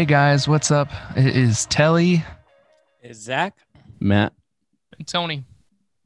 Hey guys, what's up? It is Telly, Is Zach? Matt. And Tony.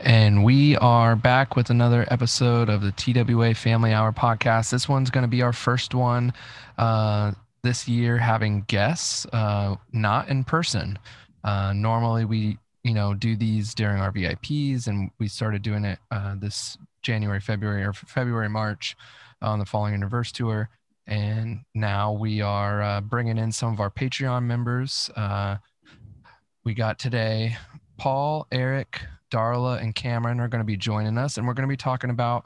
and we are back with another episode of the TWA Family Hour podcast. This one's going to be our first one uh, this year, having guests, uh, not in person. Uh, normally, we you know do these during our VIPs, and we started doing it uh, this January, February, or February, March on the Falling Universe tour. And now we are uh, bringing in some of our Patreon members. Uh, we got today Paul, Eric, Darla, and Cameron are going to be joining us, and we're going to be talking about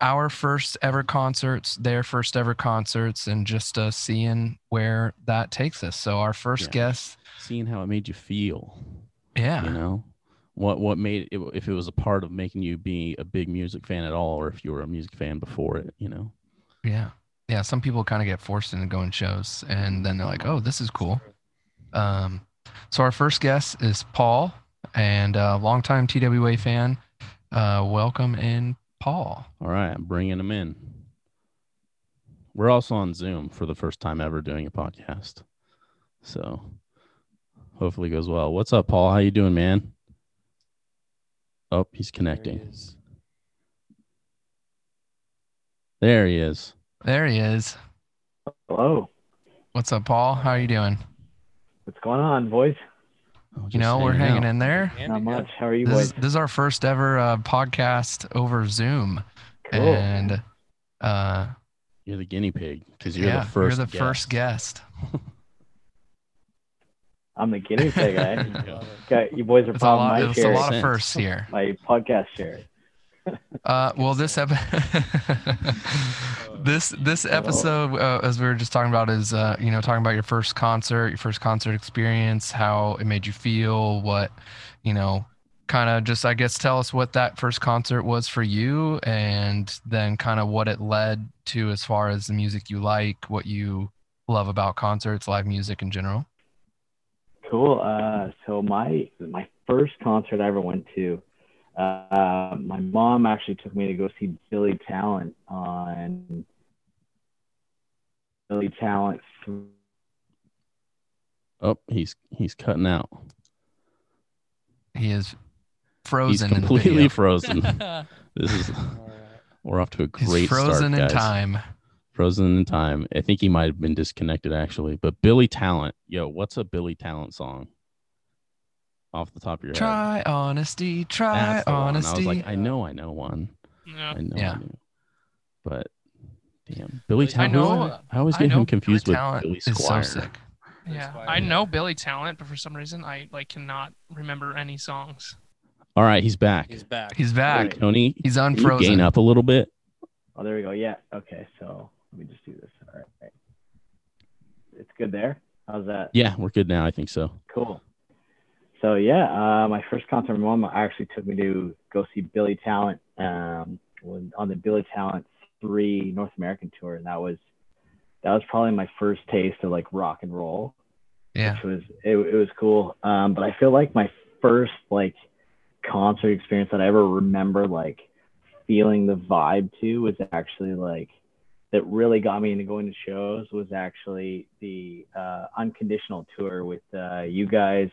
our first ever concerts, their first ever concerts, and just uh, seeing where that takes us. So, our first Yeah. guest, Seeing how it made you feel, yeah, you know, what what made it if it was a part of making you be a big music fan at all, or if you were a music fan before it, you know. yeah, yeah. Some people kind of get forced into going shows, and then they're like, "Oh, this is cool." Um, so, our first guest is Paul, and a longtime TWA fan. Uh, welcome in, Paul. All right, I'm bringing him in. We're also on Zoom for the first time ever doing a podcast, so hopefully it goes well. What's up, Paul? How you doing, man? Oh, he's There he connecting. is. There he is. There he is. Hello. What's up, Paul? How are you doing? What's going on, boys? Oh, You just know, we're hanging out. in there. Andy, Not yeah. much. How are you This boys? is, this is our first ever uh, podcast over Zoom, Cool. and uh, You're the guinea pig because you're yeah, the first. you're the first guest. I'm the guinea pig. Eh? Okay, you boys are It's a probably lot. my It's a lot of firsts here. my podcast share. Uh, well, this ep- this this episode, uh, as we were just talking about, is uh, you know talking about your first concert, your first concert experience, how it made you feel, what you know, kind of just I guess tell us what that first concert was for you, and then kind of what it led to as far as the music you like, what you love about concerts, live music in general. Cool. Uh, so my my first concert I ever went to, uh, my mom actually took me to go see Billy Talent on Billy Talent. Oh, he's he's cutting out. He is He's frozen. in the completely video. frozen. This is we're off to a He's great frozen start, in guys. time. Frozen in time. I think he might have been disconnected actually. But Billy Talent, yo, what's a Billy Talent song? Off the top of your head. Try honesty. Try That's one. honesty. I was like, I know, I know one. Yeah. I know, Yeah. I knew. But damn, Billy Talent. I know- I always get know him confused Billy with Talent Billy is so sick. Yeah. Inspired. I know Billy Talent, but for some reason I like cannot remember any songs. All right, he's back. He's back. He's back. Tony, He's can you unfrozen. gain up a little bit? Oh, there we go. Yeah. Okay. So let me just do this. All right. It's good there. How's that? Yeah, we're good now. I think so. Cool. So yeah, uh, my first concert, my mom actually took me to go see Billy Talent um, on the Billy Talent three North American tour, and that was that was probably my first taste of like rock and roll, Yeah. which was it, it was cool. Um, but I feel like my first like concert experience that I ever remember like feeling the vibe to was actually like that really got me into going to shows was actually the uh, unconditional tour with uh, you guys,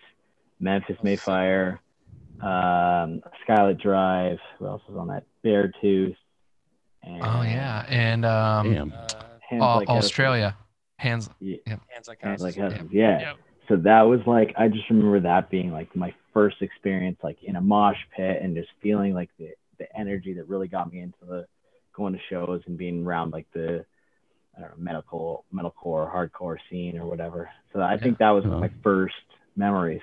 Memphis May Fire, um, Skylit Drive. Who else was on that? Beartooth. And Oh yeah, and um, Uh, Hands Au- Like Australia, hands. Yeah, hands like Hands houses. Like yeah. Yeah. Yep. So that was like I just remember that being like my first experience like in a mosh pit and just feeling like the the energy that really got me into the going to shows and being around like the I don't know medical metalcore hardcore scene or whatever. So I think that was Yeah. my first memories.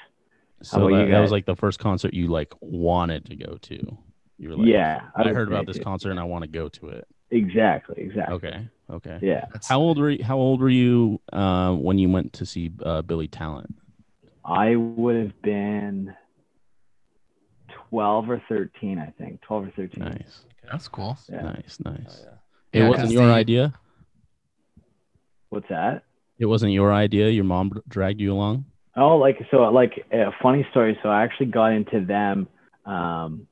So that, that was like the first concert you like wanted to go to. You were like, yeah, I would heard about this too. concert and I want to go to it. Exactly, exactly. Okay, okay. Yeah, That's, How old were you, How old were you uh, when you went to see uh, Billy Talent? I would have been twelve or thirteen, I think. Twelve or thirteen. Nice, that's cool. Yeah. nice, Oh, nice. yeah. It Yeah, wasn't your the- idea. What's that? It wasn't your idea. Your mom dragged you along. Oh, like so, like a funny story. So I actually got into them. Um,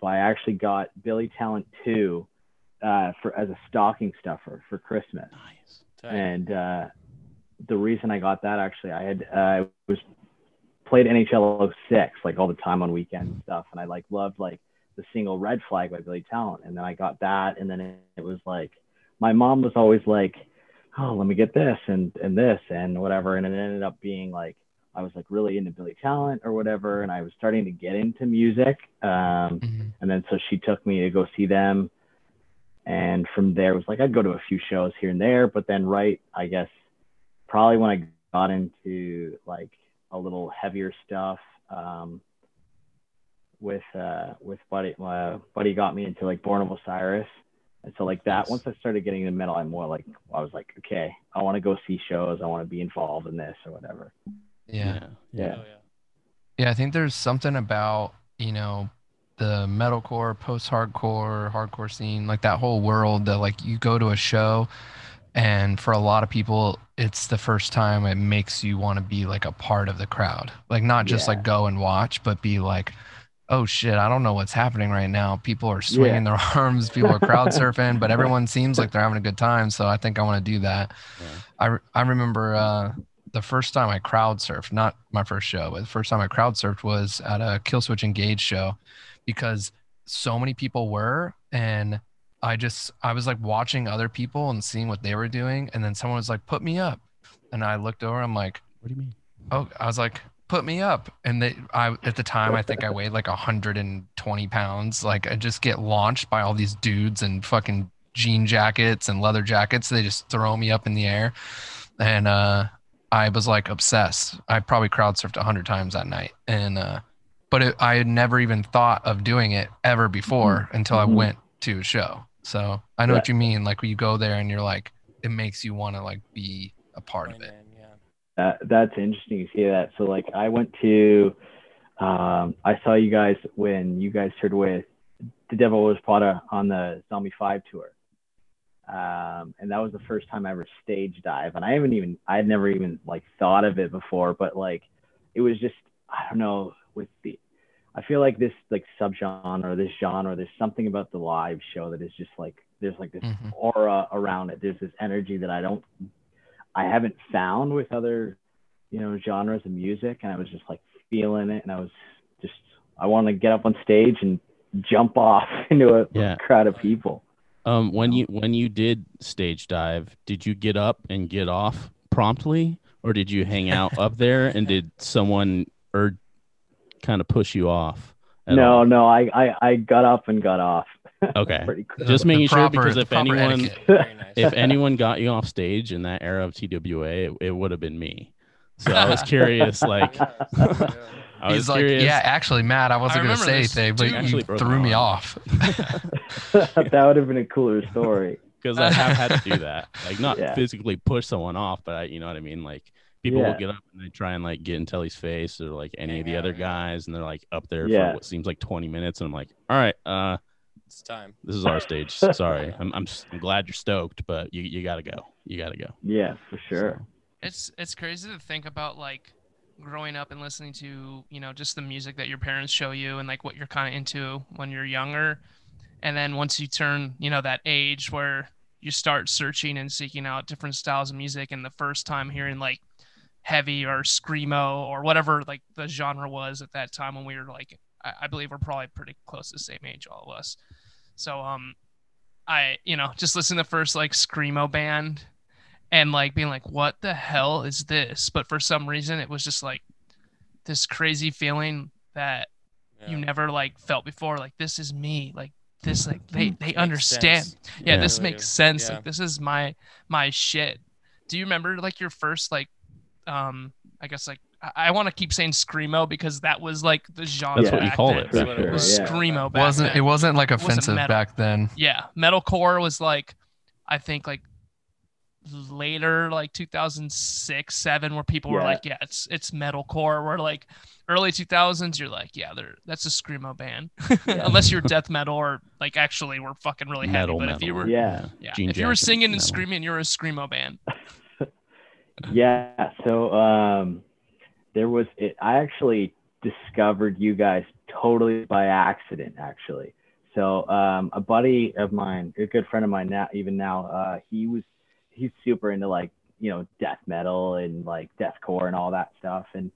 by actually got Billy Talent two, uh, for as a stocking stuffer for Christmas, Nice. Tight. and uh, the reason I got that actually, I had uh, was played NHL 06 like all the time on weekends and stuff, and I like loved like the single Red Flag by Billy Talent, and then I got that, and then it, it was like my mom was always like, oh, let me get this and and this and whatever, and it ended up being like I was like really into Billy Talent or whatever, and I was starting to get into music, um, Mhm. and then so she took me to go see them, and from there it was like I'd go to a few shows here and there, but then right, I guess probably when I got into like a little heavier stuff um, with uh, with buddy uh, buddy got me into like Born of Osiris, and so like that once I started getting into metal, I'm more like I was like okay, I want to go see shows, I want to be involved in this or whatever. Yeah. Yeah. Oh, yeah. Yeah, I think there's something about, you know, the metalcore, post-hardcore, hardcore scene, like that whole world that like you go to a show and for a lot of people it's the first time it makes you want to be like a part of the crowd. Like not just Yeah. like go and watch, but be like, "Oh shit, I don't know what's happening right now. People are swinging their arms, people are crowd surfing, but everyone seems like they're having a good time, so I think I want to do that." Yeah. I, re- I remember uh, the first time I crowd surfed, not my first show, but the first time I crowd surfed was at a Killswitch Engage show because so many people were. And I just, I was like watching other people and seeing what they were doing. And then someone was like, put me up. And I looked over, I'm like, What do you mean? oh, I was like, put me up. And they, I, at the time, I think I weighed like 120 pounds. Like I just get launched by all these dudes and fucking jean jackets and leather jackets. They just throw me up in the air. And, uh, I was like obsessed. I probably crowd surfed a hundred times that night. And, uh, but it, I had never even thought of doing it ever before until I Mhm. went to a show. So I know Yeah. what you mean. Like when you go there and you're like, it makes you want to like be a part of it. yeah. That that's interesting to see that. So like I went to, um, I saw you guys when you guys toured with the Devil Wears Prada on the Zombie Five tour, um, and that was the first time I ever stage dive. And I haven't even I had never even like thought of it before, but like it was just I don't know with the I feel like this like subgenre, this genre, there's something about the live show that is just like there's like this Mhm. aura around it. There's this energy that I don't I haven't found with other, you know, genres of music. And I was just like feeling it and I was just I want to get up on stage and jump off into a Yeah. crowd of people. Um, when you when you did stage dive, did you get up and get off promptly, or did you hang out up there and did someone or kind of push you off? No, all? no, I, I I got up and got off. Okay. Pretty quick. Just The making sure because if anyone nice. if anyone got you off stage in that era of TWA, it, it would have been me. So I was curious, like Yeah. I was He's like, curious. yeah, actually, Matt, I wasn't going to say this anything, but you threw me off. that would have been a cooler story. because I have had to do that. Like not Yeah. physically push someone off, but I, you know what I mean. Like people will get up and they try and like get in Telly's face or like any of the other yeah. guys, and they're like up there Yeah. for what seems like 20 minutes, and I'm like, all right, uh, It's time. this is our stage. Sorry, I'm I'm, s- I'm glad you're stoked, but you you gotta go. You gotta go. Yeah, for sure. So, It's it's crazy to think about like growing up and listening to you know just the music that your parents show you and like what you're kind of into when you're younger, and then once you turn you know that age where you start searching and seeking out different styles of music, and the first time hearing like heavy or screamo or whatever like the genre was at that time when we were like I, I believe we're probably pretty close to the same age all of us. So um I you know just listen to the first like screamo band and like being like what the hell is this but for some reason it was just like this crazy feeling that you never like felt before like this is me like this like they they understand yeah, Yeah. this makes sense Yeah. like this is my my shit do you remember like your first like um i guess like i, I want to keep saying screamo because that was like the genre That's what you call then. it. For That's sure, it was yeah. screamo back wasn't then. it wasn't like wasn't offensive back then. yeah metalcore was like i think like later like 2006 7 where people were like yeah it's it's metalcore where like early 2000s you're like yeah they're that's a screamo band Yeah. unless you're death metal or like actually we're fucking really heavy metal, but metal. if you were Yeah. yeah Jean if you were singing and metal. screaming you're a screamo band Yeah. So um, there was it. I actually discovered you guys totally by accident, actually. So um, a buddy of mine, a good friend of mine now, even now, uh, he was he's super into like you know death metal and like deathcore and all that stuff. And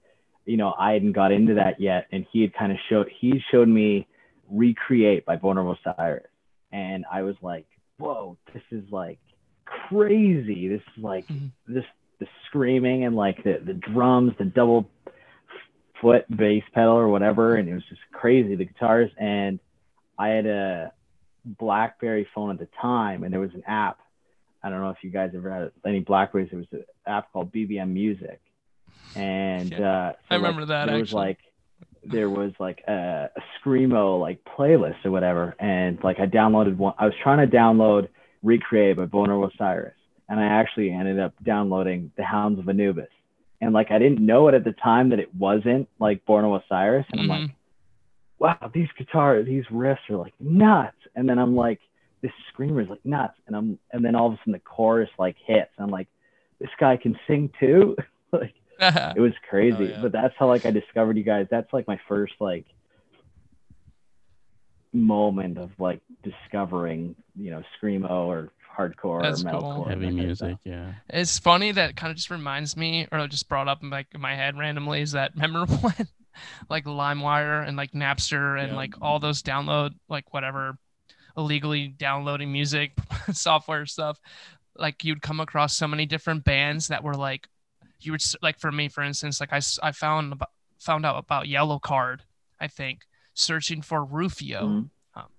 you know I hadn't got into that yet, and he had kind of showed he showed me Recreate by of Osiris, and I was like, whoa, this is like crazy. This is like Mhm. this the screaming and like the the drums, the double foot bass pedal or whatever, and it was just crazy. The guitars and I had a BlackBerry phone at the time, and there was an app. I don't know if you guys ever had any Blackberries. There was an app called BBM Music, and Yeah. uh, so, I remember like, that, There was like there was like a, a screamo like playlist or whatever, and like I downloaded one. I was trying to download Recreate by Born of Osiris, and I actually ended up downloading The Hounds of Anubis. And like I didn't know it at the time that it wasn't like Born of Osiris, and I'm Mhm. like, wow, these guitars, these riffs are like nuts. And then I'm like, this screamer is like nuts. And I'm and then all of a sudden the chorus like hits. And I'm like, this guy can sing too. like it was crazy. Oh, yeah. But that's how like I discovered you guys. That's like my first like moment of like discovering, you know, screamo or hardcore That's or cool. metalcore. and Heavy that kind of music, stuff. yeah. It's funny that kind of just reminds me, or just brought up in like in my head randomly, is that memorable when like LimeWire and like Napster and Yeah. like all those download like whatever illegally downloading music software stuff, like you'd come across so many different bands that were like you would like for me for instance, like i, I found about, found out about Yellowcard, I think, searching for Rufio. Mhm.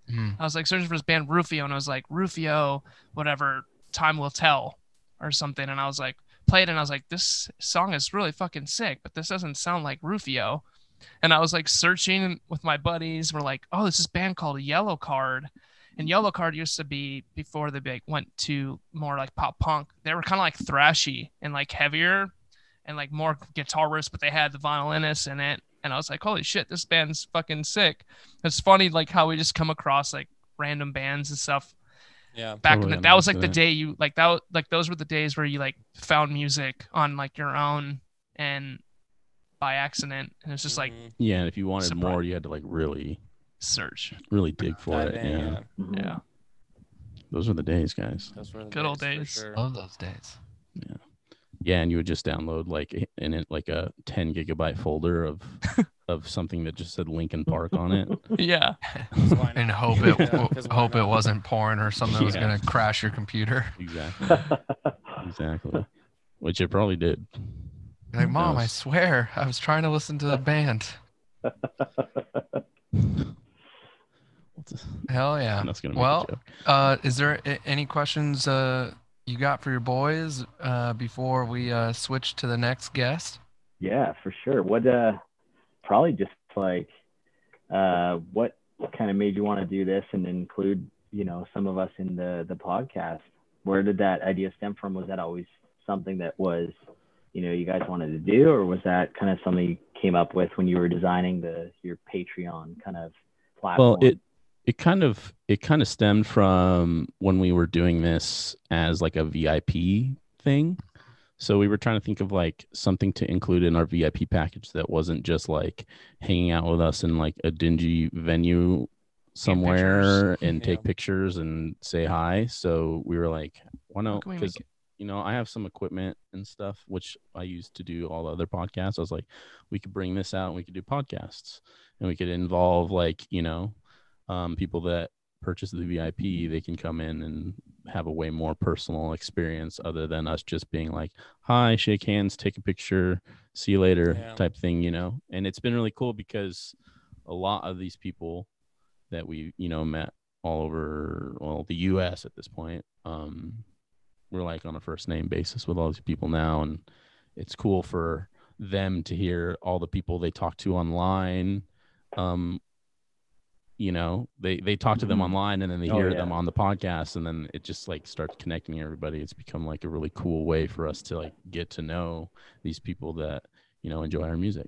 Mm. I was like searching for this band Rufio, and I was like Rufio, whatever, time will tell, or something. And I was like, played, it, and I was like, this song is really fucking sick, but this doesn't sound like Rufio. And I was like searching with my buddies. We're like, oh, this is band called Yellowcard, and Yellowcard used to be before they big went to more like pop punk. They were kind of like thrashy and like heavier, and like more guitarists, but they had the violinist in it. And I was like, holy shit, this band's fucking sick. It's funny like how we just come across like random bands and stuff Yeah. back in the, that was like the day you like that was- like those were the days where you like found music on like your own and by accident and it's just like Mhm. Yeah, and if you wanted Surprise. more, you had to like really, search really dig for Dive it. in, yeah. Mhm. yeah those were the days, guys. Those were the Good old for days. sure. Love those days. Yeah, Yeah, and you would just download like in it like a 10 gigabyte folder of of something that just said Linkin Park on it. yeah why and not? hope it Yeah, 'cause why hope it not? wasn't porn or something that was Yeah. gonna crash your computer. Exactly. exactly. Which it probably did. You're like, Who mom, I knows? swear, I was trying to listen to the band. Hell yeah. That's gonna make Well, a joke. Uh, is there a- any questions uh you got for your boys uh before we uh switch to the next guest? Yeah, for sure. What uh probably just like uh what kind of made you want to do this and include, you know, some of us in the the podcast? Where did that idea stem from? Was that always something that was, you know, you guys wanted to do or was that kind of something you came up with when you were designing the your Patreon kind of platform? Well, it it kind of it kind of stemmed from when we were doing this as like a VIP thing. So we were trying to think of like something to include in our VIP package that wasn't just like hanging out with us in like a dingy venue somewhere and take pictures and say hi. So we were like, why not? Because you know, I have some equipment and stuff which I used to do all the other podcasts. I was like, we could bring this out and we could do podcasts and we could involve like, you know, um, people that purchase the VIP, they can come in and have a way more personal experience other than us just being like, hi, shake hands, take a picture, see you later Yeah. type thing, you know? And it's been really cool because a lot of these people that we, you know, met all over, well, the US at this point, um, we're like on a first name basis with all these people now. And it's cool for them to hear all the people they talk to online. Um, you know, they they talk to them Mhm. online and then they Oh, hear yeah. them on the podcast and then it just like starts connecting everybody. It's become like a really cool way for us to like get to know these people that, you know, enjoy our music.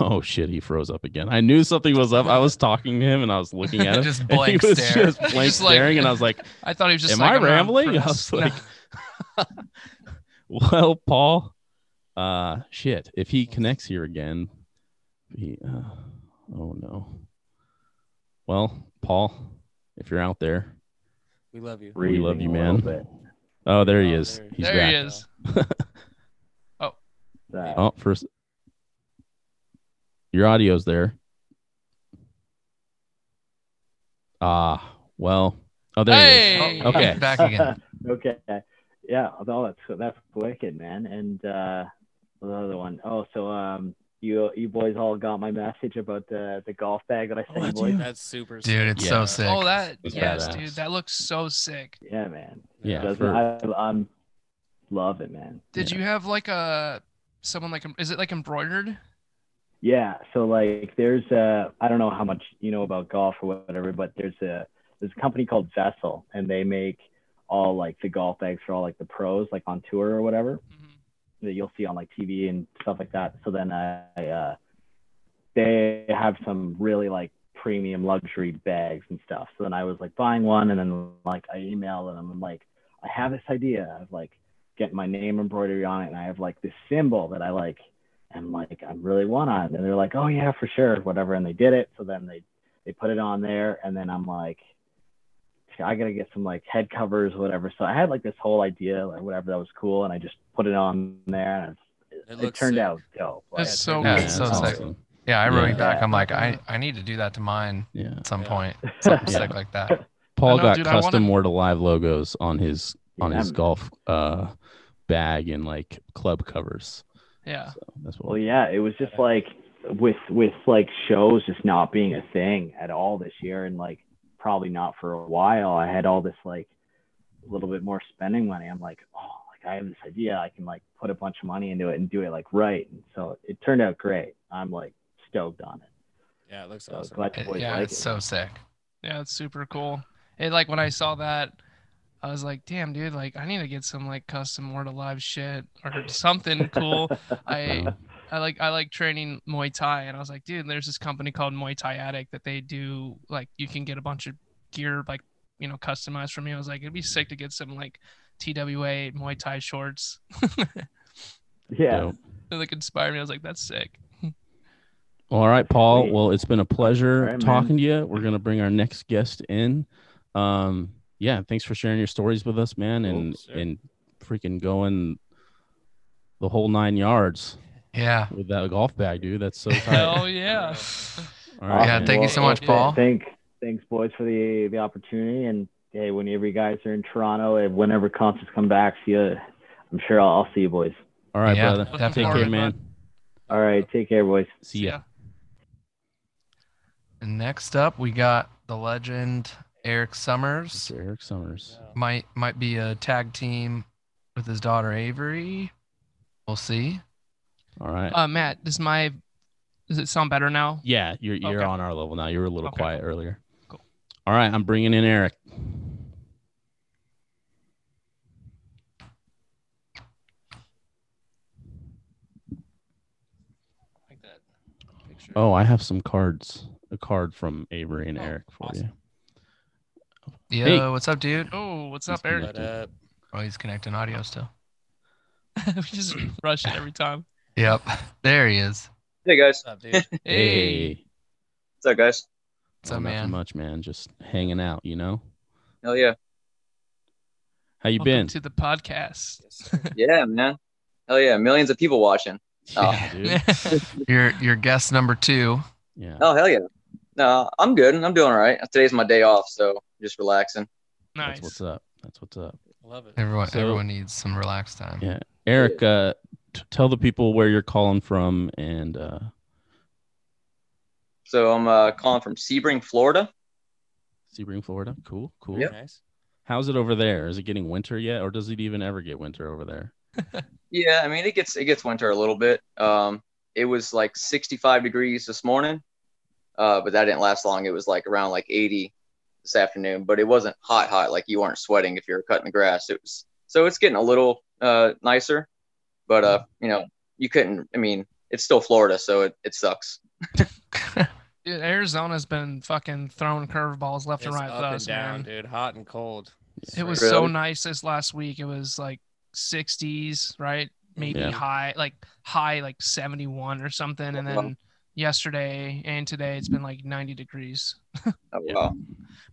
Oh shit, he froze up again. I knew something was up. I was talking to him and I was looking at him. Just and he blank was stare. just blank Just like- staring, and I was like, i thought he was just Am like, I I'm rambling? I was No. like, well, Paul, uh, shit. If he connects here again, he, uh, oh no. Well, Paul, if you're out there, We love you. We love you, breathing a little man. Oh, there he Oh, is. there he He's there back. he is. That- Oh, first. Your audio's there. Ah, well. Oh, there he is. Hey. Okay. He's back again. okay. Yeah, no, that's that's wicked, man. And uh the other one. Oh, so um you you boys all got my message about the the golf bag that I sent you boys? That's super. Dude, it's Yeah. so sick. Oh, that It's yes, badass. dude, that looks so sick. Yeah, man. Yeah, Doesn't- for- I, I'm love it, man. Did Yeah. you have like a someone like is it like embroidered? Yeah, so like there's a I don't know how much you know about golf or whatever, but there's a there's a company called Vessel and they make all like the golf bags for all like the pros like on tour or whatever Mhm. That you'll see on like TV and stuff like that. So then I uh they have some really like premium luxury bags and stuff. So then I was like buying one and then like I emailed them and I'm like I have this idea of like getting my name embroidery on it and I have like this symbol that I like and like I really want on. And they're like, Oh yeah, for sure, whatever. And they did it. So then they they put it on there and then I'm like I gotta get some like head covers or whatever. So I had like this whole idea, like whatever that was cool, and I just put it on there and it, It it, turned sick. out dope. That's so Yeah, good. it's so that's sick. Yeah, I wrote Yeah. you back. I'm like, I, I need to do that to mine Yeah. at some Yeah. point. Something Yeah. sick like that. Paul know, got dude, custom wanna- more to live logos on his on Yeah, his man. golf uh bag and like club covers. Yeah. So that's what Well, yeah, it was just like with with like shows just not being a thing at all this year, and like probably not for a while. I had all this like a little bit more spending money. I'm like, oh, like I have this idea. I can like put a bunch of money into it and do it like right. And so it turned out great. I'm like stoked on it. Yeah, it looks So awesome. glad you boys Yeah, like it's it. so sick. Yeah, it's super cool. It like when I saw that, I was like, damn, dude, like I need to get some like custom more to live shit or something cool. I Yeah. I like I like training Muay Thai, and I was like, dude, there's this company called Muay Thai Addict that they do like you can get a bunch of gear like you know customized for me. I was like, it'd be sick to get some like TWA Muay Thai shorts. yeah. Dope. They like inspire me. I was like, that's sick. All right, Paul. Sweet. Well, it's been a pleasure All right, man. talking to you. We're gonna bring our next guest in. Um, yeah, thanks for sharing your stories with us, man, and Cool, sure. and freaking going the whole nine yards Yeah. with that golf bag, dude. That's so tight. Hell yeah. All right, Yeah, man. thank you so much. Paul. Thank, thanks, boys, for the the opportunity. And hey, whenever you guys are in Toronto, and whenever concerts come back, see you. I'm sure I'll, I'll see you, boys. All right, Yeah, brother. Take care, bud. man. All right, take care, boys. See ya. And next up, we got the legend Eric Summers. Mr. Eric Summers. Might might be a tag team with his daughter Avery. We'll see. All right. Uh, Matt, does my does it sound better now? yeah, you're you're okay. on our level now. You were a little Okay, quiet cool. earlier. Cool. All right, I'm bringing in Eric. Like that picture. Oh, I have some cards. A card from Avery and Oh, Eric for awesome. you. Yo, Hey. what's up, dude? Oh, what's He's up, Eric? But uh, Oh, he's connecting audio still. we just rush it every time. Yep. There he is. Hey guys, what's up, dude? Hey. what's up, guys? What's up, Oh, nothing man? much, man. Just hanging out, you know. Hell yeah, How you Welcome been? to the podcast. Yeah, man. Hell yeah, millions of people watching. Oh. Yeah, dude. You're you're guest number two. Yeah. Oh hell yeah. No, I'm good. I'm doing all right. Today's my day off, so just relaxing. nice. That's what's up. That's what's up. Love it. Everyone So- everyone needs some relaxed time. Yeah. Eric, uh, t- tell the people where you're calling from and uh, So I'm uh, calling from Sebring, Florida. Sebring, Florida. Cool, cool. Yep. Nice. How's it over there? Is it getting winter yet, or does it even ever get winter over there? Yeah, I mean it gets it gets winter a little bit. Um, it was like 65 degrees this morning, uh, but that didn't last long. It was like around like 80 this afternoon, but it wasn't hot hot like you weren't sweating if you were cutting the grass. It was so it's getting a little uh nicer, but uh you know you couldn't. I mean it's still Florida, so it, it sucks. Dude, Arizona's been fucking throwing curveballs left It's and right up with and us, down, man. dude. Hot and cold. It was Really? so nice this last week. It was like 60s, right? Maybe Yeah. high, like high, like 71 or something. And then yesterday and today it's been like 90 degrees. Oh, Yeah. wow.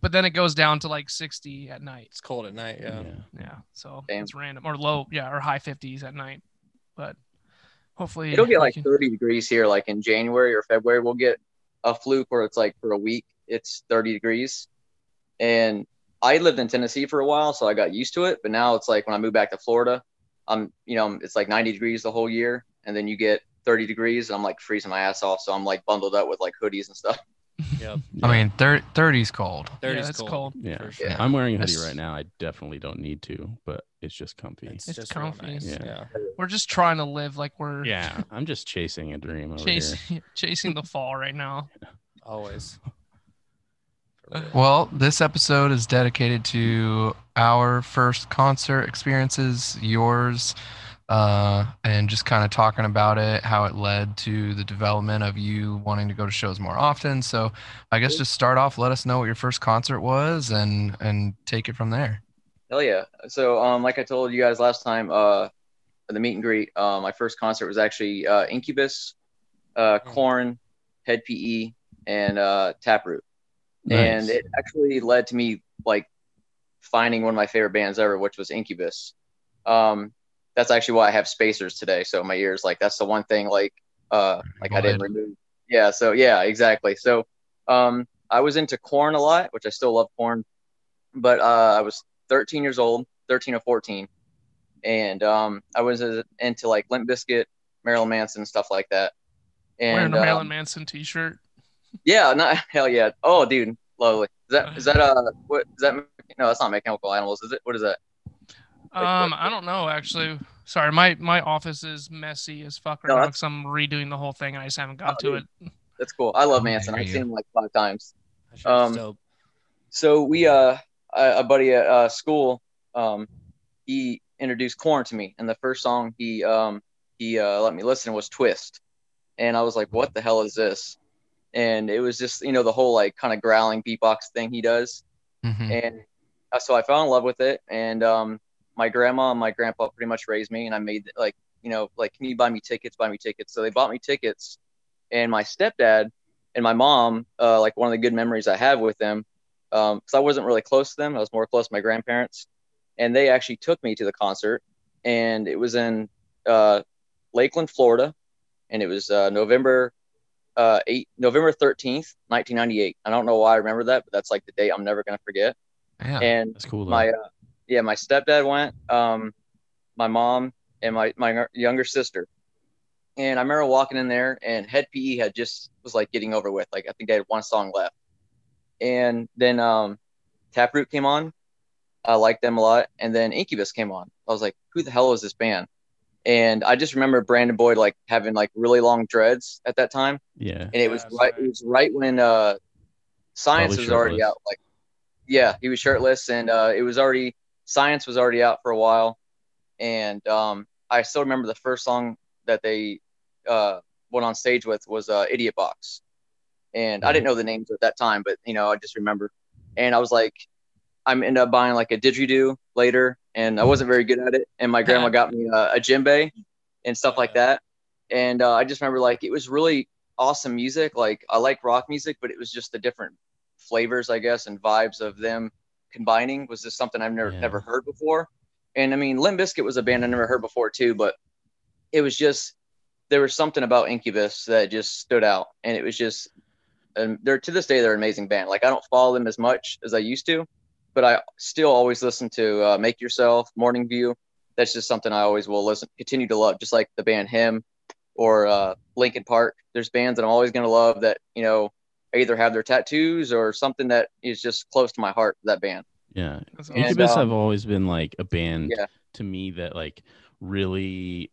But then it goes down to like 60 at night. It's cold at night. Yeah. Yeah. Yeah. So Damn. it's random or low, yeah, or high 50s at night. But hopefully It'll get like can- 30 degrees here, like in January or February. We'll get a fluke where it's like for a week, it's 30 degrees. And I lived in Tennessee for a while, so I got used to it. But now it's like when I moved back to Florida, I'm, you know, it's like 90 degrees the whole year. And then you get 30 degrees, and I'm like freezing my ass off. So I'm like bundled up with like hoodies and stuff. Yep. I mean, thir- 30's cold. 30's it's cold. cold. Yeah. For sure. Yeah. I'm wearing a hoodie That's- right now. I definitely don't need to, but it's just comfy. It's, It's just comfy. nice. Yeah. Yeah. We're just trying to live like we're yeah. I'm just chasing a dream over here. chasing chasing the fall right now. Always. Uh, well, this episode is dedicated to our first concert experiences, yours, uh, and just kind of talking about it, how it led to the development of you wanting to go to shows more often. So, I guess just start off, let us know what your first concert was, and and take it from there. Hell yeah. So, um, like I told you guys last time, uh, the meet and greet, uh, my first concert was actually uh, Incubus, uh, Mm. Korn, Hed PE, and uh, Taproot. Nice. And it actually led to me like finding one of my favorite bands ever, which was Incubus. Um, that's actually why I have spacers today. So my ears, like that's the one thing, like, uh, like I didn't remove. Yeah. So yeah, exactly. So, um, I was into Korn a lot, which I still love Korn, but uh, I was 13 years old, 13 or 14, and um, I was uh, into like Limp Bizkit, Marilyn Manson, stuff like that. Wearing And a um, Marilyn Manson t-shirt. yeah, not hell yeah. Oh, dude, lovely. Is that is that uh what is that? No, that's not Mechanical Animals, is it? What is that? Um, I don't know actually. Sorry, my my office is messy as fuck right No, now because I'm redoing the whole thing and I just haven't got Oh, to dude. it. That's cool. I love Oh, Manson. there I've seen him like five times. That shit was um. So we uh a, a buddy at uh, school um he introduced Korn to me, and the first song he um he uh, let me listen was Twist, and I was like, what the hell is this? And it was just you know the whole like kind of growling beatbox thing he does. Mhm. and uh, so I fell in love with it. And um, my grandma and my grandpa pretty much raised me, and I made like you know like can you buy me tickets? Buy me tickets. So they bought me tickets, and my stepdad and my mom, uh, like one of the good memories I have with them, because I wasn't really close to them. I was more close to my grandparents, and they actually took me to the concert, and it was in uh, Lakeland, Florida, and it was uh, November. Uh, eight November thirteenth, nineteen ninety eight. I don't know why I remember that, but that's like the date I'm never gonna forget Yeah. and That's cool. Though. my uh, yeah my stepdad went um my mom and my my younger sister. And i remember walking in there and hed pe had just was like getting over with. Like i think they had one song left. And then um taproot came on. I liked them a lot. And then incubus came on. I was like who the hell is this band? And i just remember brandon boyd like having like really long dreads at that time. Yeah. and it was Yeah, right. It was right when uh, science Probably was already out. Like, yeah, he was shirtless, and uh, it was already science was already out for a while. And um, I still remember the first song that they uh, went on stage with was uh, "Idiot Box," and I didn't know the names at that time, but you know, I just remember. And I was like, I ended up buying like a didgeridoo later, and I wasn't very good at it. And my grandma got me uh, a djembe and stuff like that. And uh, I just remember like it was really awesome music. Like I like rock music, but it was just the different flavors, I guess, and vibes of them combining was just something I've never Yeah. never heard before. And I mean, Limp Bizkit was a band I never heard before too, but it was just there was something about Incubus that just stood out, and it was just and they're to this day they're an amazing band. Like I don't follow them as much as I used to, but I still always listen to uh, Make Yourself, Morning View. That's just something I always will listen, continue to love, just like the band Him or uh, Linkin Park. There's bands that I'm always gonna love that you know I either have their tattoos or something that is just close to my heart. That band. Yeah. That's And, awesome. Incubus um, have always been like a band Yeah. to me that like really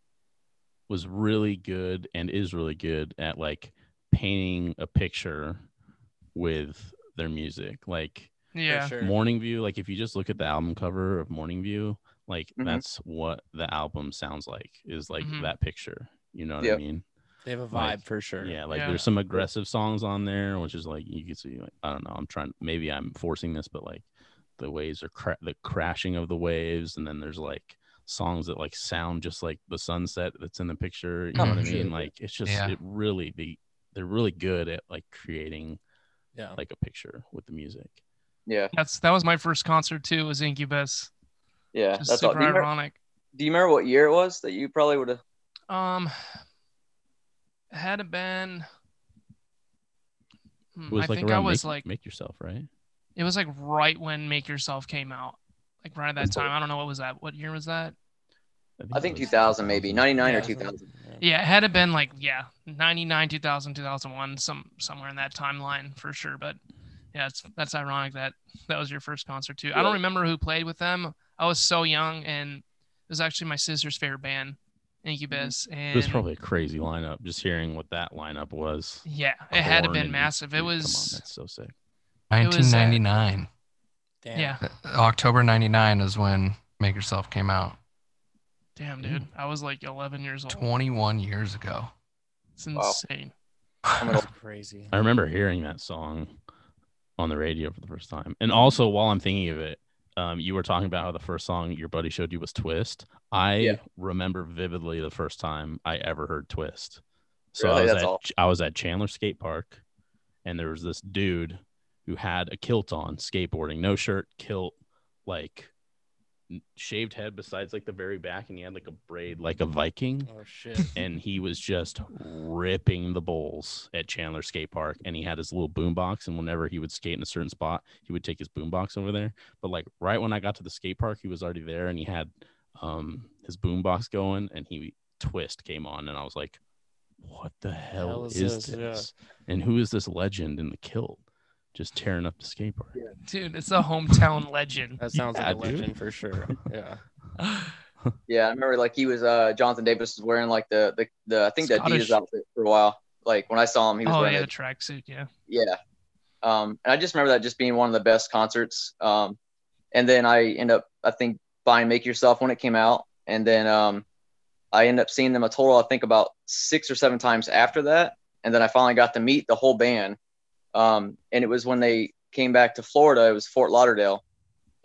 was really good and is really good at like painting a picture with their music. Like yeah. sure. Morning View, like if you just look at the album cover of Morning View, like Mhm. that's what the album sounds like is like Mhm. that picture. You know what Yep. I mean? They have a vibe Like, for sure. Yeah, like Yeah. there's some aggressive songs on there, which is like you can see. Like I don't know, I'm trying. Maybe I'm forcing this, but like the waves are cra- the crashing of the waves, and then there's like songs that like sound just like the sunset that's in the picture. You know Oh, what I sure. mean? Like it's just Yeah. it really the they're really good at like creating Yeah. like a picture with the music. Yeah, That's that was my first concert too. Was Incubus. yeah. Just That's all. super Do you, remember, ironic. do you remember what year it was that you probably would have? Um, it had it been. Hmm, It was I like think I was make, like make yourself right. it was like right when Make Yourself came out, like right at that time. I don't know what was that. What year was that? I think it was 2000 maybe 99 or 2000. Yeah, it had it been like yeah, 99, 2000, 2001, some somewhere in that timeline for sure. But yeah, it's that's ironic that that was your first concert too. I don't remember who played with them. I was so young, and it was actually my sister's favorite band, Incubus. And It was probably a crazy lineup. Just hearing what that lineup was. yeah, it had to Korn been massive. It dude, come on, was that's so sick. It was, uh, 1999. Damn. yeah, October 99 is when Make Yourself came out. damn dude, I was like 11 years old. 21 years ago. It's Wow. insane. That's crazy. I remember hearing that song on the radio for the first time. And also, while I'm thinking of it, um, you were talking about how the first song your buddy showed you was Twist. I Yeah. remember vividly the first time I ever heard Twist. So Really? I was That's at all. I was at Chandler Skate Park, and there was this dude who had a kilt on, skateboarding, no shirt, kilt, like shaved head besides like the very back, and he had like a braid like a Viking Oh shit. and he was just ripping the bowls at Chandler Skate Park. And he had his little boombox, and whenever he would skate in a certain spot, he would take his boombox over there. But like right when I got to the skate park, he was already there, and he had um his boombox going, and he twist came on, and I was like, "What the hell, hell is is, this? Yeah. this? And who is this legend in the kilt, just tearing up the skate park?" Dude, it's a hometown legend. That sounds Yeah, like a dude. legend for sure. Yeah. Yeah, I remember like he was uh Jonathan Davis was wearing like the the, the I think the Scottish. Adidas outfit for a while. Like when I saw him, he was oh wearing yeah, a tracksuit. Yeah. yeah. Um, and I just remember that just being one of the best concerts. Um, and then I end up, I think, buying Make Yourself when it came out. And then um, I end up seeing them a total, I think, about six or seven times after that. And then I finally got to meet the whole band. Um, and it was when they came back to Florida, it was Fort Lauderdale.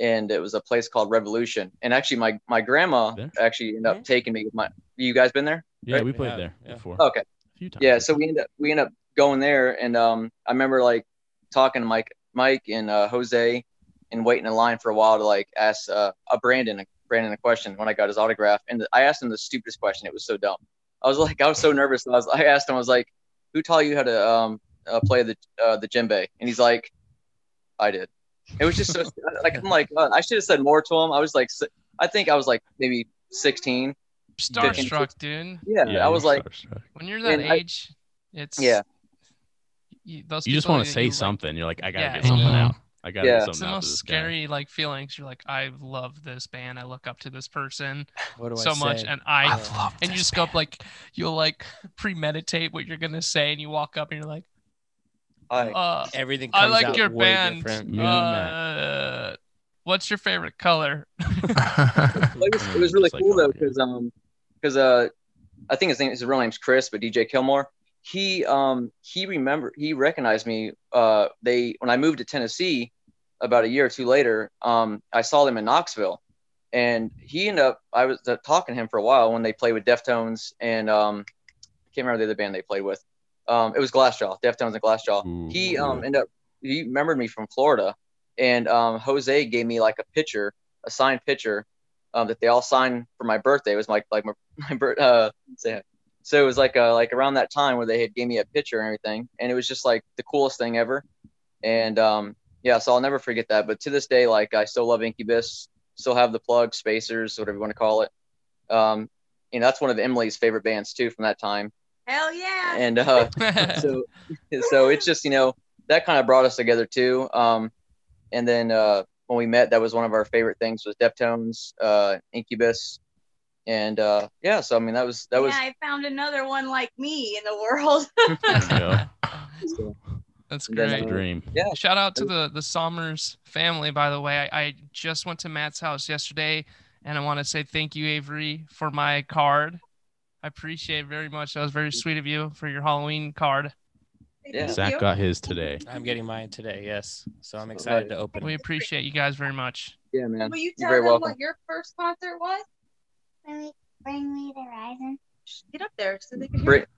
And it was a place called Revolution. And actually, my, my grandma There? actually ended up taking me. with My, you guys been there? Yeah, Right. we We played have, there before. Okay. a few times. yeah so we end up we end up going there and um i remember like talking to mike mike and uh, jose and waiting in line for a while to like ask uh, a brandon brandon a question when i got his autograph and i asked him the stupidest question it was so dumb i was like i was so nervous i was i asked him i was like who taught you how to um uh, play the uh, the djembe and he's like i did it was just so like i'm like uh, i should have said more to him i was like i think i was like maybe 16 Starstruck, dude. yeah, Yeah, i was like starstruck. When you're that And I- age, it's Yeah. You, you just want to say you, like- something. You're like, I gotta Yeah, get something out. I gotta Yeah. get It's the something out to most this guy. scary like feelings. You're like, I love this band. I look up to this person What do so I much, say? and I I love and you this just go up like you'll like premeditate what you're gonna say, and you walk up and you're like, I, uh, Everything I like out your way band. Yeah. Uh, what's your favorite color? It was, it was really like cool though because um because uh I think his name his real name's Chris, but DJ Kilmore he um he remembered he recognized me uh they when I moved to Tennessee about a year or two later um I saw them in Knoxville and he ended up I was uh, talking to him for a while when they played with Deftones and um I can't remember the other band they played with um it was Glassjaw Deftones and Glassjaw Ooh, he um ended up he remembered me from Florida, and um Jose gave me like a picture, a signed picture, um that they all signed for my birthday. It was like like my my birth uh so it was like uh like around that time where they had gave me a picture and everything, and it was just like the coolest thing ever, and um yeah, so I'll never forget that. But to this day, like I still love Incubus, still have the plug spacers, whatever you want to call it. Um, you know that's one of Emily's favorite bands too from that time, Hell yeah. and uh so so it's just you know that kind of brought us together too um and then uh when we met that was one of our favorite things was deftones uh incubus and uh yeah so i mean that was that was yeah, I found another one like me in the world. Yeah. That's And then, a great. uh, dream. yeah Shout out to the the Somers family, by the way. I, I just went to Matt's house yesterday, and I want to say thank you, Avery, for my card. I appreciate it very much. That was very sweet of you for your Halloween card. Yeah. Zach got his today. I'm getting mine today. Yes. So I'm excited to open it. We appreciate you guys very much. yeah man Will you you're tell very them welcome what your first concert was? Bring me, bring me the horizon. Get up there so they can hear Brit,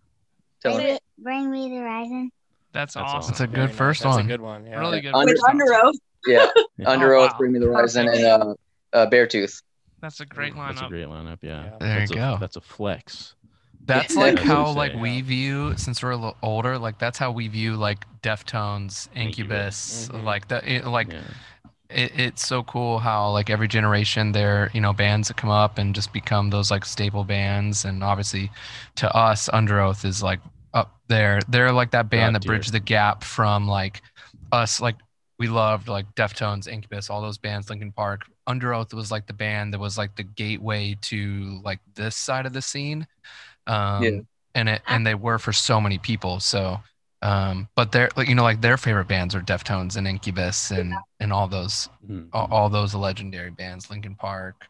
tell Bring him. me, Bring Me the Horizon. That's, That's awesome. awesome. It's a Very good nice. first That's one. a good one. Yeah. Really good. Under- first Under. Oath. Yeah, Yeah. Under Oh, Oath, wow. Bring Me the Horizon, and Perfect. uh, uh, Beartooth. That's a great lineup. That's a great lineup. Yeah. Yeah. There that's you a, go. That's a flex. That's like how we like say. we view since we're a little older, like that's how we view like Deftones, Incubus, Incubus. Mhm. like that. It, like yeah. it, it's so cool how like every generation there you know bands that come up and just become those like staple bands and obviously to us under oath is like up there they're like that band God that bridged the gap from like us like we loved like deftones incubus all those bands linkin park under oath was like the band that was like the gateway to like this side of the scene um Yeah. and it and they were for so many people so um but they're like you know like their favorite bands are deftones and incubus and and all those Mhm. all, all those legendary bands, Linkin Park.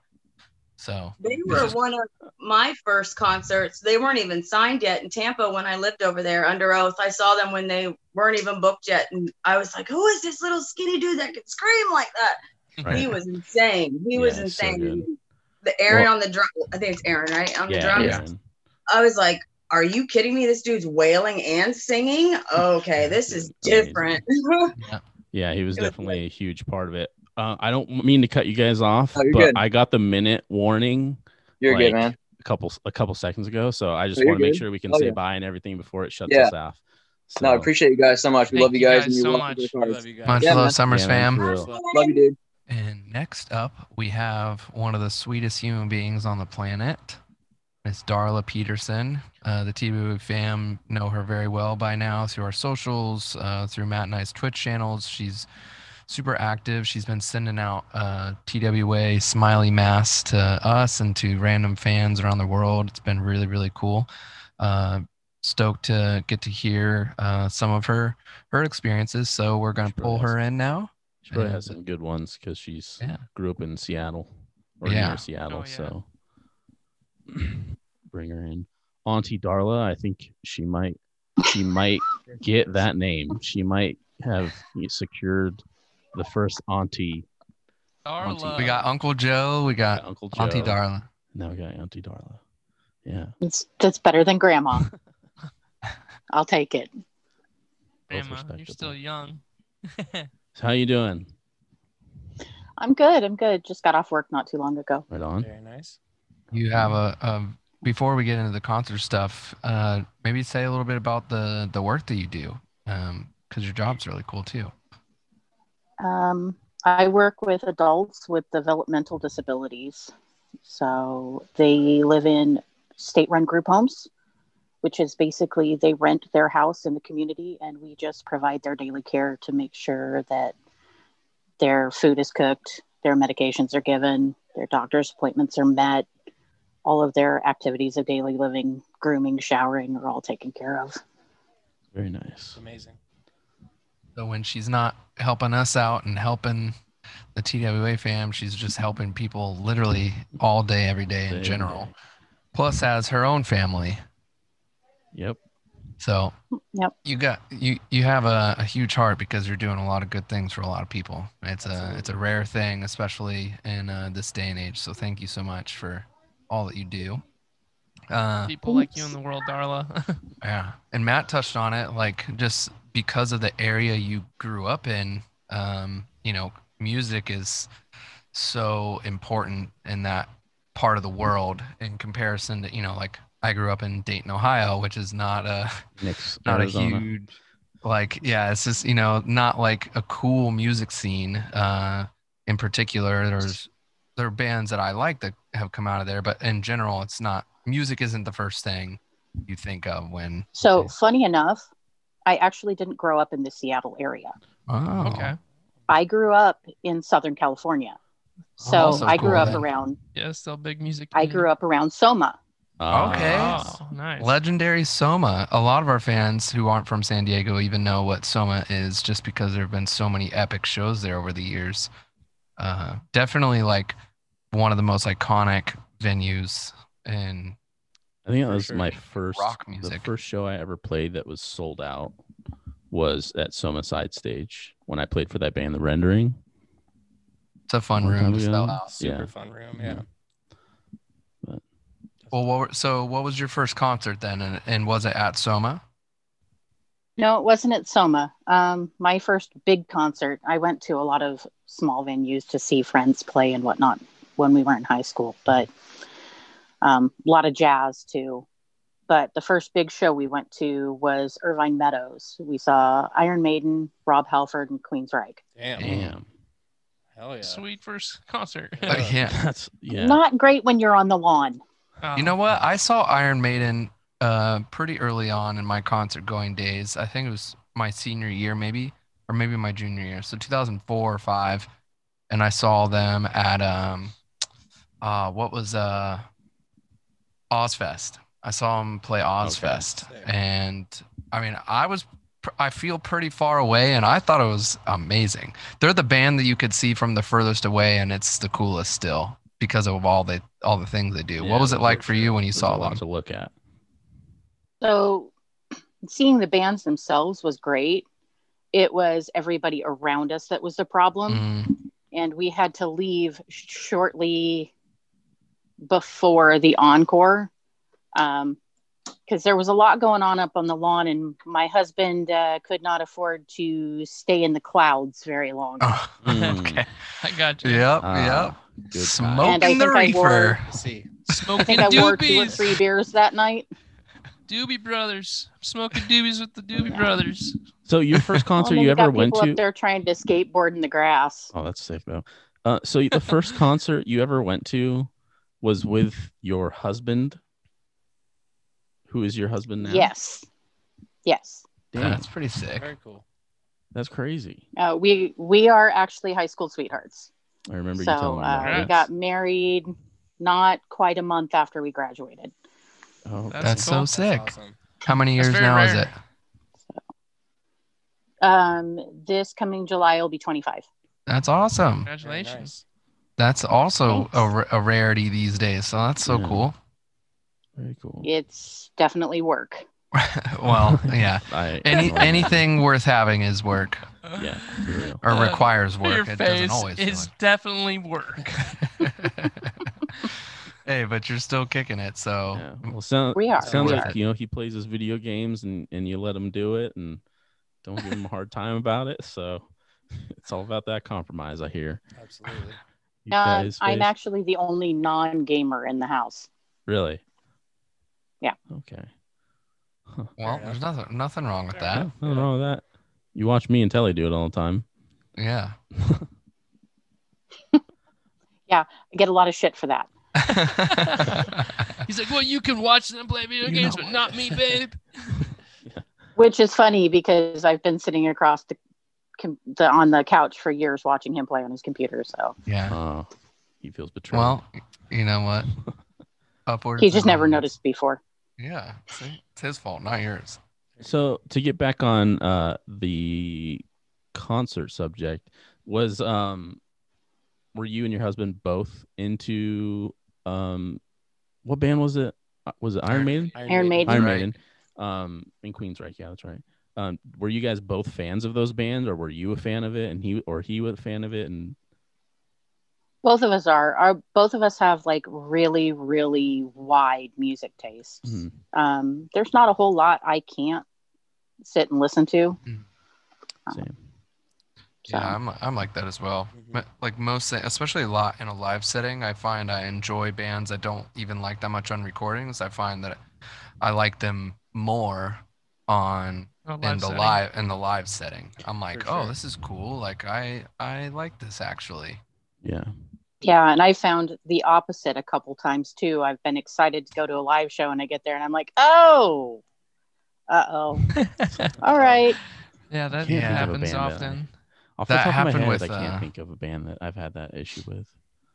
So They were is- one of my first concerts. They weren't even signed yet in Tampa when I lived over there under oath. I saw them when they weren't even booked yet. And I was like, who is this little skinny dude that can scream like that? Right. He was insane. He was Yeah, so insane. good. the Aaron Well- on the drum, I think it's Aaron, right? On the Yeah, drums. Yeah. I was like, are you kidding me? This dude's wailing and singing. Okay, this is different. Yeah, he was It was definitely a huge part of it. Uh, I don't mean to cut you guys off, you're but good. I got the minute warning You're Like, good, man. a couple a couple seconds ago, so I just you're want to make sure we can Oh, say yeah. bye and everything before it shuts Yeah. us off. So, No, I appreciate you guys so much. We love you you guys, guys and you're so welcome much. to We love you guys. much Yeah, love. Summers Yeah, fam. Love you, dude. And next up, we have one of the sweetest human beings on the planet, Miss Darla Peterson. Uh, the TBW fam know her very well by now through our socials, uh, through Matt and I's Twitch channels. She's super active. She's been sending out uh, TWA smiley masks to us and to random fans around the world. It's been really, really cool. Uh, stoked to get to hear uh, some of her her experiences. So we're gonna Sure pull has. her in now. She probably has some good ones because she's Yeah. grew up in Seattle or Yeah. near Seattle. Oh, yeah. So bring her in. Auntie Darla, I think she might she might get that name. She might have secured the first auntie. Darla. We got Uncle Joe. We got Uncle Joe. Auntie Darla. Now we got Auntie Darla. Yeah. It's that's better than grandma. I'll take it. both Grandma, you're still young. So how you doing? I'm good. I'm good. Just got off work not too long ago. Right on. Very nice. You have a, a before we get into the concert stuff. Uh, maybe say a little bit about the the work that you do, because your job's really cool too. Um, I work with adults with developmental disabilities. So they live in state run group homes, which is basically they rent their house in the community and we just provide their daily care to make sure that their food is cooked, their medications are given, their doctor's appointments are met, all of their activities of daily living, grooming, showering are all taken care of. Very nice. amazing. So when she's not helping us out and helping the TWA fam, she's just helping people literally all day, every day in Day general. day. Plus has her own family. Yep. So Yep. you got you you have a, a huge heart because you're doing a lot of good things for a lot of people. It's a it's a rare thing, especially in uh, this day and age. So thank you so much for all that you do. Uh, People like you in the world, Darla. yeah, and Matt touched on it, like just because of the area you grew up in. Um, you know, music is so important in that part of the world in comparison to you know, like I grew up in Dayton, Ohio, which is not a Nick's not Arizona. a huge like yeah it's just you know not like a cool music scene uh in particular there's there are bands that i like that have come out of there but in general it's not music isn't the first thing you think of when So, funny enough, I actually didn't grow up in the Seattle area. oh okay. I grew up in Southern California. So Also I grew cool up then. around Yeah, still big music. I grew up around Soma. Ah, Okay. Oh, nice. legendary soma a lot of our fans who aren't from san diego even know what soma is just because there have been so many epic shows there over the years uh definitely like one of the most iconic venues in I think that was sure. my first Rock The first show I ever played that was sold out was at Soma Side Stage when I played for that band, The Rendering. It's a fun Long room time to sell Super Yeah. fun room. Yeah. But- Well, what were, so what was your first concert then, and, and was it at Soma? No, it wasn't at Soma. Um, my first big concert, I went to a lot of small venues to see friends play and whatnot when we were in high school, but um, a lot of jazz too. But the first big show we went to was Irvine Meadows. We saw Iron Maiden, Rob Halford, and Queensryche. Damn. Damn. Hell yeah. Sweet first concert. Uh, yeah. That's yeah. Not great when you're on the lawn. Oh, You know what? I saw Iron Maiden uh, pretty early on in my concert going days. I think it was my senior year, maybe, or maybe my junior year. So 2004 or five, and I saw them at um, uh, what was uh, Ozzfest. I saw them play Ozzfest, Sick. and I mean, I was I feel pretty far away, and I thought it was amazing. They're the band that you could see from the furthest away, and it's the coolest still because of all the all the things they do. Yeah, what was it like for you when you There's a saw lot them? to look at. So seeing the bands themselves was great. It was everybody around us that was the problem. Mm, and we had to leave shortly before the encore Um, because there was a lot going on up on the lawn and my husband uh, could not afford to stay in the clouds very long oh, okay. I got you. Yep. Ah, yep. Smoking the think wore- reefer. Let's see. i Smoking think i wore two or doobies. three beers that night Doobie Brothers. Smoking doobies with the Doobie Brothers. So your first concert then you we got ever went to? up there trying to skateboard in the grass Oh, that's safe though. Uh, so the first concert you ever went to was with your husband, who is your husband now? yes yes Damn, That's pretty sick. Very cool. that's crazy. uh, we we are actually high school sweethearts I remember you so telling me uh, about we got married not quite a month after we graduated Oh, That's That's so sick. That's awesome. How many years very now is rare. it? um, this coming july will be 25 That's awesome. Very Congratulations. Nice. That's also Thanks. a, a rarity these days. So that's so Yeah. cool. very cool. it's definitely work well, yeah. I, Any anything worth having is work Yeah, or Uh, requires work. Your It face doesn't always feel is definitely work. hey, but you're still kicking it. So Yeah. Well, sound, We are, sounds we like are. you know he plays his video games and and you let him do it and don't give him a hard time about it. So it's all about that compromise. I hear. Absolutely. You Uh, guys I'm face- actually the only non-gamer in the house. really. Yeah. Okay. well, there's nothing nothing wrong with that. Yeah, nothing wrong with that. You watch me and Telly do it all the time. Yeah. Yeah, I get a lot of shit for that. He's like, well, you can watch them play video You games, know but not me, babe. Which is funny because I've been sitting across the, com- the on the couch for years watching him play on his computer. So yeah. Oh, he feels betrayed. Well, you know what? Upwards. he just never onwards. noticed before. Yeah. See? It's his fault, not yours. So to get back on uh the concert subject, was um were you and your husband both into um what band was it? Uh, Was it Iron Iron- Maiden? Iron Maiden. Iron Right. Maiden. Um in Queensryche, yeah, that's right. Um were you guys both fans of those bands or were you a fan of it and he or he was a fan of it and Both of us are. Our both of us have like really, really wide music tastes. Mhm. Um, there's not a whole lot I can't sit and listen to. same. So Yeah, I'm I'm like that as well. Mhm. But, Like most, especially a lot in a live setting, I find I enjoy bands I don't even like that much on recordings. I find that I like them more on In the setting. live in the live setting. I'm like, For oh, this is cool. Like I I like this actually. Yeah. yeah, and I found the opposite a couple times too. I've been excited to go to a live show and I get there and I'm like, oh, uh oh. All right. Yeah, that Can't think of a happens band that I- often. Off That the top of my happened head, with, I can't uh, think of a band that I've had that issue with.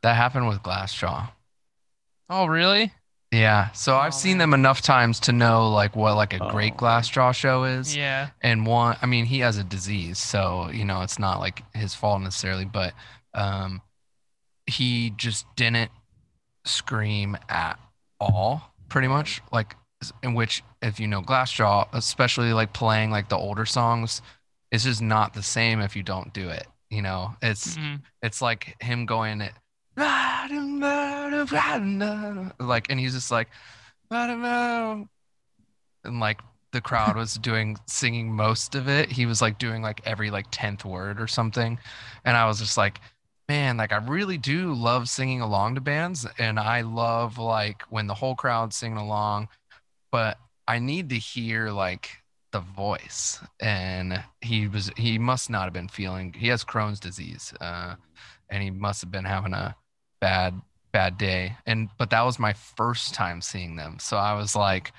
That happened with Glassjaw. Oh, really? Yeah. So I've Oh, seen man. them enough times to know like what like a great Oh. Glassjaw show is. Yeah. and one i mean he has a disease so you know it's not like his fault necessarily but um he just didn't scream at all pretty much like in which if you know glassjaw especially like playing like the older songs it's just not the same if you don't do it you know it's Mhm. it's like him going it like and he's just like and like the crowd was doing singing most of it. He was like doing like every like 10th word or something. And I was just like, man, like I really do love singing along to bands and I love like when the whole crowd's singing along, but I need to hear like the voice. And he was he must not have been feeling he has Crohn's disease. Uh and he must have been having a bad bad day. And but that was my first time seeing them. So I was like,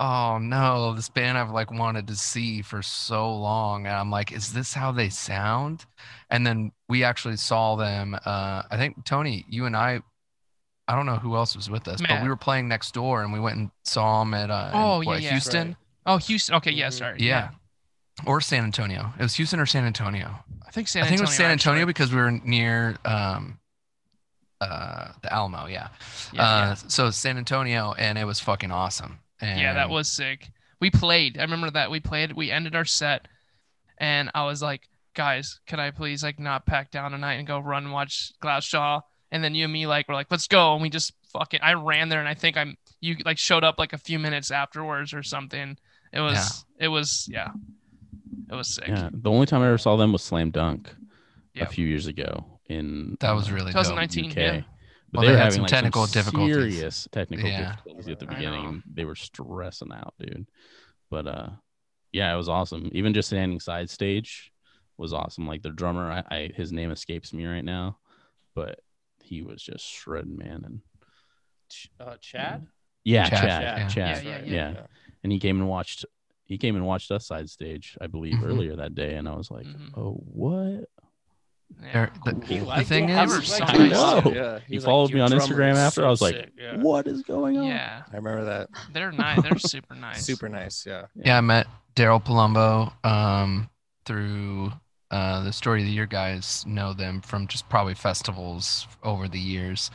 oh no, this band I've like wanted to see for so long. And I'm like, is this how they sound? And then we actually saw them. Uh, I think Tony, you and I, I don't know who else was with us, but we were playing next door and we went and saw them at uh, in, Oh, yeah, what, yeah. Houston. Right. Oh, Houston. Okay, yeah, Mhm. sorry. Yeah. Or San Antonio. It was Houston or San Antonio. I think San I think it was San Antonio actually. because we were near um, uh, the Alamo. Yeah. Yeah, uh, yeah. So San Antonio, and it was fucking awesome. And yeah, that was sick. We played. I remember that we played. We ended our set, and I was like, "Guys, can I please like not pack down tonight and go run and watch Glassjaw?" And then you and me like were like, "Let's go!" And we just fucking. I ran there, and I think I'm you like showed up like a few minutes afterwards or something. It was. It was. Yeah. It was sick. Yeah, the only time I ever saw them was Slam Dunk Yeah. a few years ago in That was really dope. 2019. UK. Yeah. But Well, they they were had having some like technical some difficulties. serious technical Yeah. difficulties at the beginning. They were stressing out, dude. But uh, yeah, it was awesome. Even just standing side stage was awesome. Like the drummer, I, I his name escapes me right now, but he was just shredding, man. And Uh, Chad. yeah, Chad, Chad, yeah. Chad, That's Yeah, right, yeah. and he came and watched. He came and watched us side stage, I believe, Mhm. earlier that day, and I was like, Mhm. "Oh, what?" Yeah. There- the, He the thing it. Is, were I know. Yeah, He was followed me on Instagram is after. I was like, sick." Yeah. "What is going on?" Yeah. I remember that. They're nice. They're super nice. Super nice. Yeah. yeah, I met Daryl Palumbo um, through uh, the Story of the Year guys. Know them from just probably festivals over the years,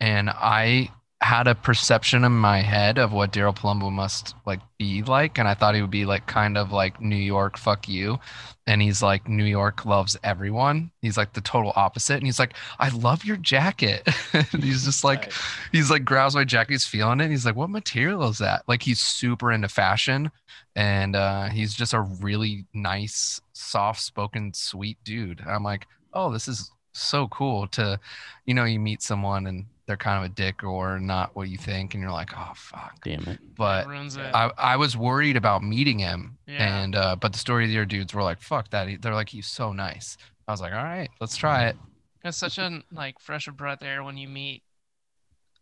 and I had a perception in my head of what Daryl Palumbo must like be like, and I thought he would be like kind of like New York, fuck you, and he's like New York loves everyone. He's like the total opposite, and he's like, I love your jacket. and he's just like, Right. he's like grabs my jacket, he's feeling it. He's like, what material is that? Like he's super into fashion, and uh, he's just a really nice, soft-spoken, sweet dude. I'm like, oh, this is so cool to, you know, you meet someone and they're kind of a dick or not what you think, and you're like, oh fuck. Damn it. But ruins it. I, I was worried about meeting him, Yeah. and uh, but the story of the year dudes were like, fuck that. They're like, he's so nice. I was like, all right, let's try it. It's such a like fresh of breath air when you meet,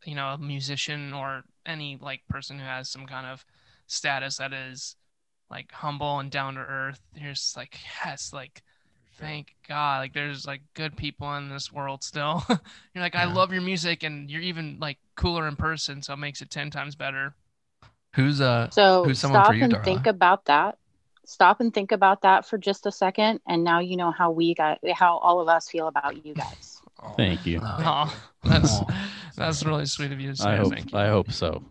you know, a musician or any like person who has some kind of status that is like humble and down to earth. You're like, yes, like thank God. Like there's like good people in this world still. you're like, I love your music and you're even like cooler in person, so it makes it ten times better. Who's uh So Who's someone stop for you, and Darla? think about that. Stop and think about that for just a second, and now you know how we got how all of us feel about you guys. Thank you. Oh, that's Aw. that's really sweet of you to say. I hope. Thank you. I hope so.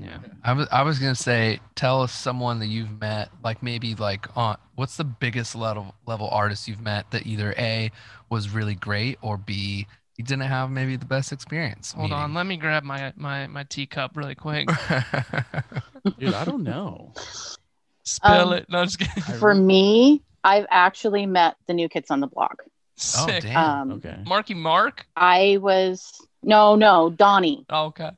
Yeah. I was I was gonna say, tell us someone that you've met, like maybe like on what's the biggest level level artist you've met that either A was really great or B you didn't have maybe the best experience. Hold on, let me grab my my my teacup really quick. Dude, I don't know. Spill Um, it. No, I'm just kidding. For me, I've actually met the new kids on the block. oh damn. Um, Okay. Marky Mark. I was no, no, Donnie. Oh, okay.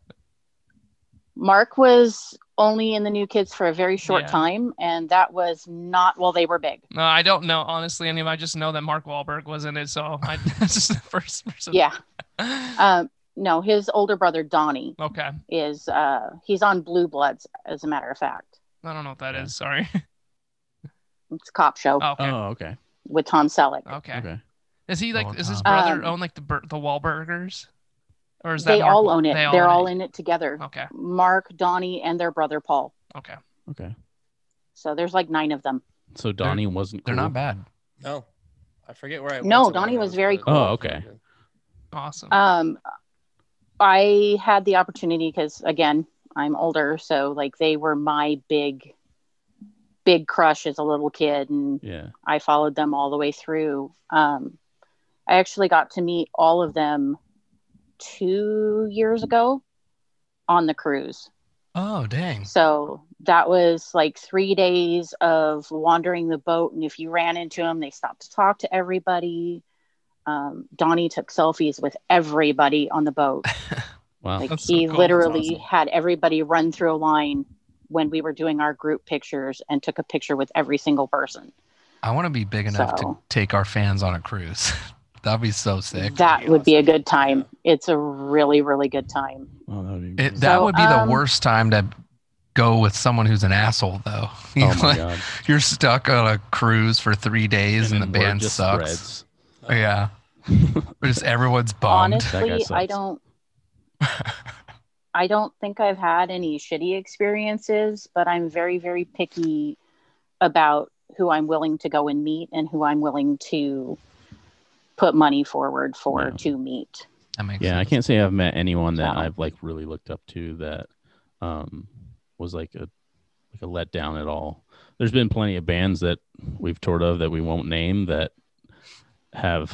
Mark was only in the new kids for a very short Yeah. time, and that was not while they were big. No, I don't know honestly. Any of I just know that Mark Wahlberg was in it, so I that's just the first person. Yeah. Um, no, his older brother Donnie okay. is uh he's on Blue Bloods, as a matter of fact. I don't know what that is. Sorry. It's a cop show Oh, okay. Oh, okay. with Tom Selleck. okay. Okay. Is he like? Oh, is his Tom. brother Um, own like the Bur- the Wahlburgers? Or is that They Mark all own it. They all They're own all it? in it together. Okay. Mark, Donnie, and their brother Paul. Okay. Okay. So there's like nine of them. So Donnie wasn't. They're cool? not bad. No, I forget where I. Was. No, went Donnie was very cool. Oh, okay. Awesome. Um, I had the opportunity because again, I'm older, so like they were my big, big crush as a little kid, and Yeah. I followed them all the way through. Um, I actually got to meet all of them two years ago on the cruise. Oh, dang. So that was like three days of wandering the boat. And if you ran into them, they stopped to talk to everybody. Um, Donnie took selfies with everybody on the boat. Wow. Like That's so he cool. literally awesome. had everybody run through a line when we were doing our group pictures and took a picture with every single person. I want to be big enough to take our fans on a cruise. That'd be so sick. that be would be a good time. It's a really, really good time. Oh, that would be It, that So, would be the um, worst time to go with someone who's an asshole, though. You oh my like- god. You're stuck on a cruise for three days and, then the band sucks. spreads. Yeah. Just everyone's bummed. Honestly, I don't. I don't think I've had any shitty experiences, but I'm very, very picky about who I'm willing to go and meet and who I'm willing to put money forward for Yeah. to meet. That makes Yeah, I can't say I've met anyone that So- I've like really looked up to that um was like a like a letdown at all. There's been plenty of bands that we've toured of that we won't name that have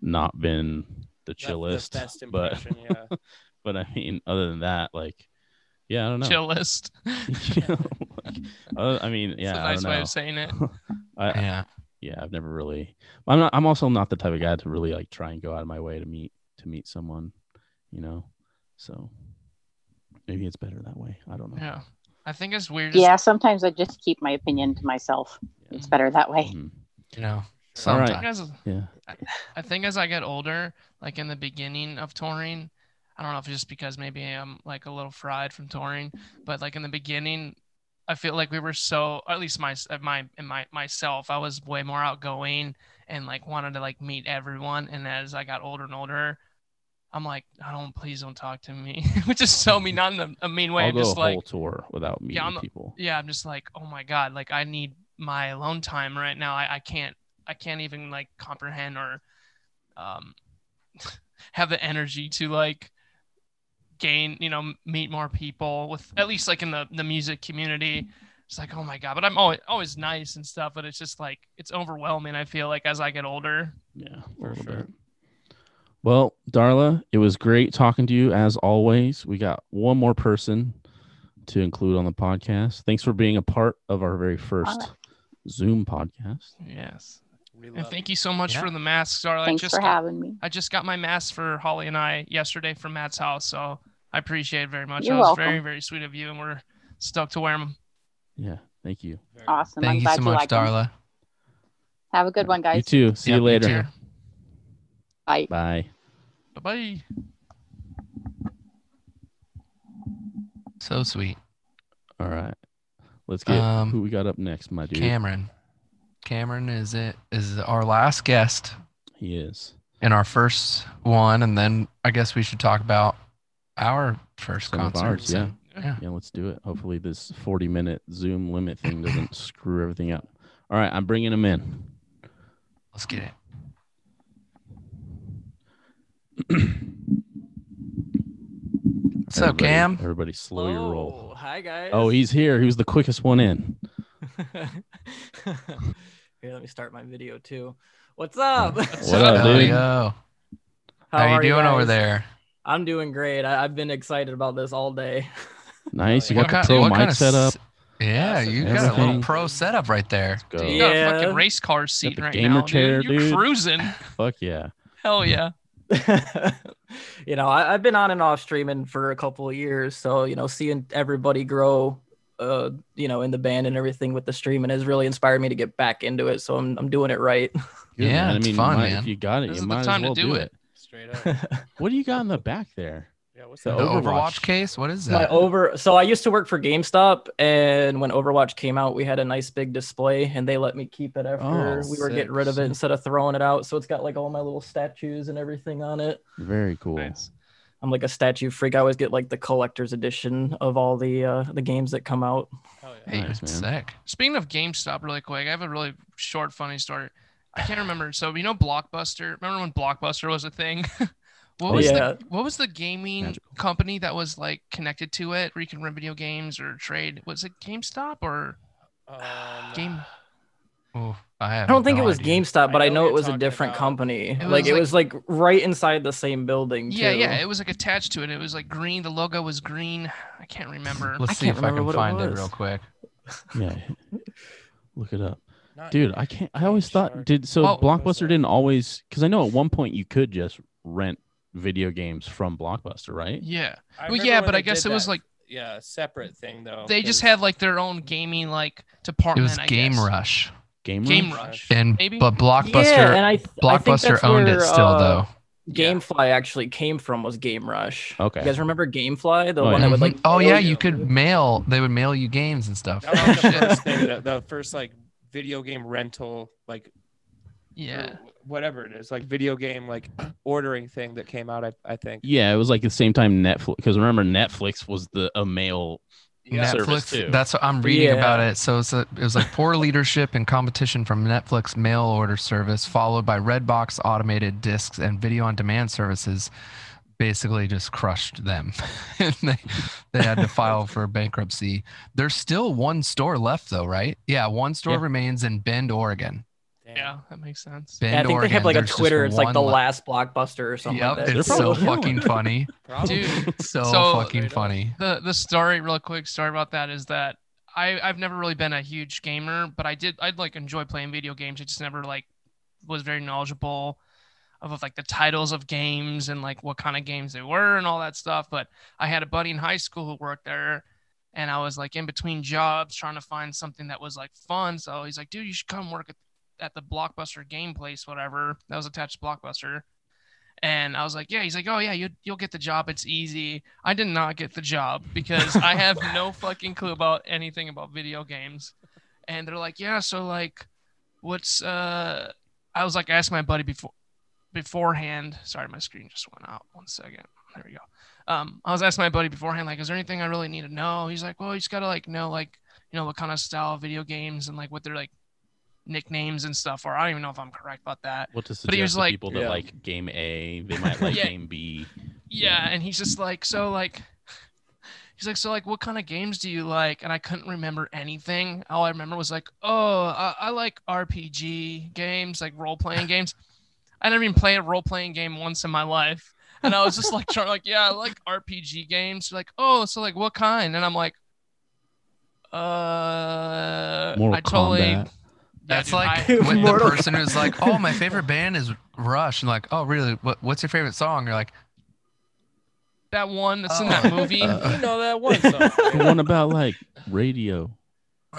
not been the Left the best but yeah. but I mean, other than that, like, yeah, I don't know. Chill. You know, like, uh, I mean, yeah, it's a I nice don't way know. of saying it. I, Yeah. Yeah, I've never really. I'm not. I'm also not the type of guy to really like try and go out of my way to meet to meet someone, you know. So maybe it's better that way. I don't know. Yeah. I think it's weird. Yeah, sometimes I just keep my opinion to myself. It's better that way. Mhm. You know, All right. sometimes. I as- Yeah. I think as I get older, like in the beginning of touring, I don't know if it's just because maybe I'm like a little fried from touring, but like in the beginning, I feel like we were so, at least my, my, in my, myself, I was way more outgoing and like wanted to like meet everyone. And as I got older and older, I'm like, I don't, please don't talk to me, which is so mean, not in a, a mean way. I'll I'm go just a like, whole tour without meeting I'm- people. yeah, I'm just like, oh my god, like I need my alone time right now. I, I can't I can't even like comprehend or um have the energy to like gain, you know, meet more people with at least like in the the music community. It's like, oh my god, but I'm always always nice and stuff, but it's just like it's overwhelming. I feel like as I get older. Yeah, For sure. bit. Well, Darla, it was great talking to you as always. We got one more person to include on the podcast. Thanks for being a part of our very first right. Zoom podcast. Yes. We And thank you so much Yeah. for the masks, Darla. I Thanks just for got, having me. I just got my mask for Holly and I yesterday from Matt's house, so I appreciate it very much. You're that was welcome. very, very sweet of you, and we're stoked to wear them. Yeah, thank you. Awesome. Thank I'm you glad so you much, like them. Darla. Have a good one, guys. You guys. too. See Yep, you you later. too. Bye. Bye. Bye bye. So sweet. All right. Let's get Um, who we got up next, my dude. Cameron. Cameron is it is our last guest He is. in our first one, and then I guess we should talk about our first Some of ours, concerts. yeah. Yeah, let's do it. Hopefully, this 40 minute Zoom limit thing doesn't screw everything up. All right, I'm bringing him in. Let's get it. What's up, Cam? Everybody, slow your roll. Hi guys. Oh, he's here. He was the quickest one in. Here, let me start my video too. What's up? What up, Hell dude? yo. How, How, you are doing over there? I'm doing great. I, I've been excited about this all day. Nice. You yeah. got the kind- pro what mic kind of set up. Yeah, Awesome. you got a little pro setup right there. Go. Dude, you got a Yeah. fucking race car seat the right gamer now, chair, dude. You're dude. cruising. Fuck yeah. Hell yeah. you know, I, I've been on and off streaming for a couple of years, so you know, seeing everybody grow, uh, you know, in the band and everything with the stream, and has really inspired me to get back into it. So I'm I'm doing it right. Good, Yeah, man. it's I mean, fun, might- man. If you got it, This you is the might time as to well do do it. it. Straight up. What do you got in the back there? Yeah, what's The that? The Overwatch. Overwatch. case? What is that? My over so I used to work for GameStop and when Overwatch came out we had a nice big display and they let me keep it after Oh, we were sick, getting rid of it sick. instead of throwing it out. So it's got like all my little statues and everything on it. Very cool. Nice. I'm like a statue freak. I always get like the collector's edition of all the uh the games that come out. Hell yeah. Hey, Nice, that's man. sick. Speaking of GameStop, really quick, I have a really short, funny story. I can't remember. So you know Blockbuster. Remember when Blockbuster was a thing? what Oh, was yeah. the what was the gaming Magical. company that was like connected to it, where you can rent video games or trade? Was it GameStop or Um, Game? Oh, I. I don't think no it was idea. GameStop, but I know know it was a different about. company. It like was it was like right inside the same building. Yeah, too. yeah, it was like attached to it. It was like green. The logo was green. I can't remember. Let's I see can't if I can what it find it, real quick. Yeah. Look it up. Not Dude, I can't I always shark. thought did so Well- Blockbuster didn't always cuz I know at one point you could just rent video games from Blockbuster, right? Yeah. I Well, yeah, but I guess did it was like yeah, separate thing though. they just had like their own gaming like department. It was I Game guess. Rush, Game Game Rush? Rush. and Maybe? but Blockbuster Yeah, and I, th- I think Blockbuster that's owned it still uh, though. GameFly actually came from was Game Rush. Okay. You guys remember GameFly, the Oh, one yeah. that would like? Oh yeah, you- you could mail. They would mail you games and stuff. That was the first thing, the, the first like video game rental, like Yeah. whatever it is, like video game like ordering thing that came out. I, I think. Yeah, it was like the same time Netflix because remember Netflix was the a mail Yeah. too. Netflix. That's what I'm reading about it. So it's a, it was like poor leadership and competition from Netflix mail order service, followed by Redbox automated discs and video on demand services. Basically, just crushed them. and they they had to file for bankruptcy. There's still one store left, though, right? Yeah, one store Yeah. remains in Bend, Oregon. Damn. Yeah, that makes sense. Bend, Yeah, I think Oregon. they have like a Twitter. It's like the left. last blockbuster or something. Yep, like that. it's so fucking funny. Dude, So, So- fucking funny. the the story real quick story about that is that I I've never really been a huge gamer, but I did I'd like enjoy playing video games. I just never like was very knowledgeable of like the titles of games and like what kind of games they were and all that stuff. But I had a buddy in high school who worked there and I was like in between jobs trying to find something that was like fun. So he's like, dude, you should come work at, at the Blockbuster game place, whatever. That was attached to Blockbuster. And I was like, yeah. He's like, oh yeah, you you'll get the job. It's easy. I did not get the job because I have no fucking clue about anything about video games. And they're like, yeah, so like, what's uh? I was like, ask my buddy before beforehand. Sorry, my screen just went out. One second. There we go. Um, I was asking my buddy beforehand, like, is there anything I really need to know? He's like, well, you just gotta like know like you know what kind of style of video games and like what they're like nicknames and stuff or I don't even know if I'm correct about that. What to But he was to like- people that Yeah. like game A, they might like Yeah. game B. Yeah, and he's just like, so like, he's like, so like, what kind of games do you like? And I couldn't remember anything. All I remember was like, oh, I, I like RPG games, like role playing games. I never even played a role playing game once in my life, and I was just like, trying, like, yeah, I like RPG games. They're like, oh, so like, what kind? And I'm like, uh, Mortal I totally. Kombat. Yeah, That's dude, like I- when the person who's like, "Oh, my favorite band is Rush," and like, "Oh, really? What, what's your favorite song?" You're like, that one that's in Oh. that movie. Uh, You know that one song. The one about like radio.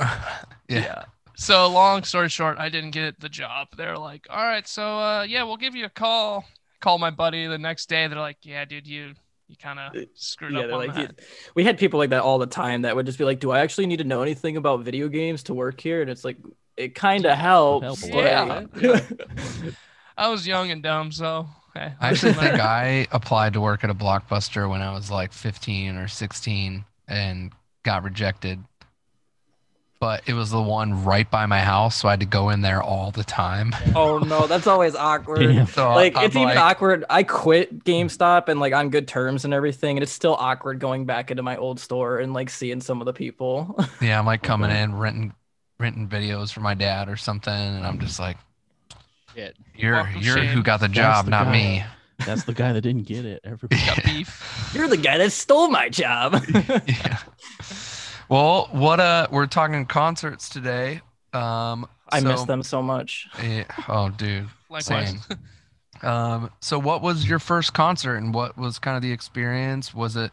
"Yeah, So long story short, I didn't get the job. They're like, all right, so uh, yeah, we'll give you a call. Call my buddy the next day. They're like, yeah, dude, you you kind of screwed Yeah, up on like, that. we had people like that all the time that would just be like, "Do I actually need to know anything about video games to work here?" And it's like, it kind of helps. help a lot. but- I was young and dumb, so I actually think I applied to work at a Blockbuster when I was like 15 or 16 and got rejected. But it was the one right by my house, so I had to go in there all the time. oh no, that's always awkward. Damn. So Like I'm it's even awkward. I quit GameStop and like on good terms and everything, and it's still awkward going back into my old store and like seeing some of the people. Yeah, I'm like coming in renting renting videos for my dad or something, and I'm just like, Shit. "You're Walk you're who got the job, the not guy. me." That's the guy that didn't get it. Everybody. got beef. You're the guy that stole my job. yeah. Well, what uh we're talking concerts today. Um I miss them so much. eh, oh dude. Likewise. Same. Um so what was your first concert and what was kind of the experience? Was it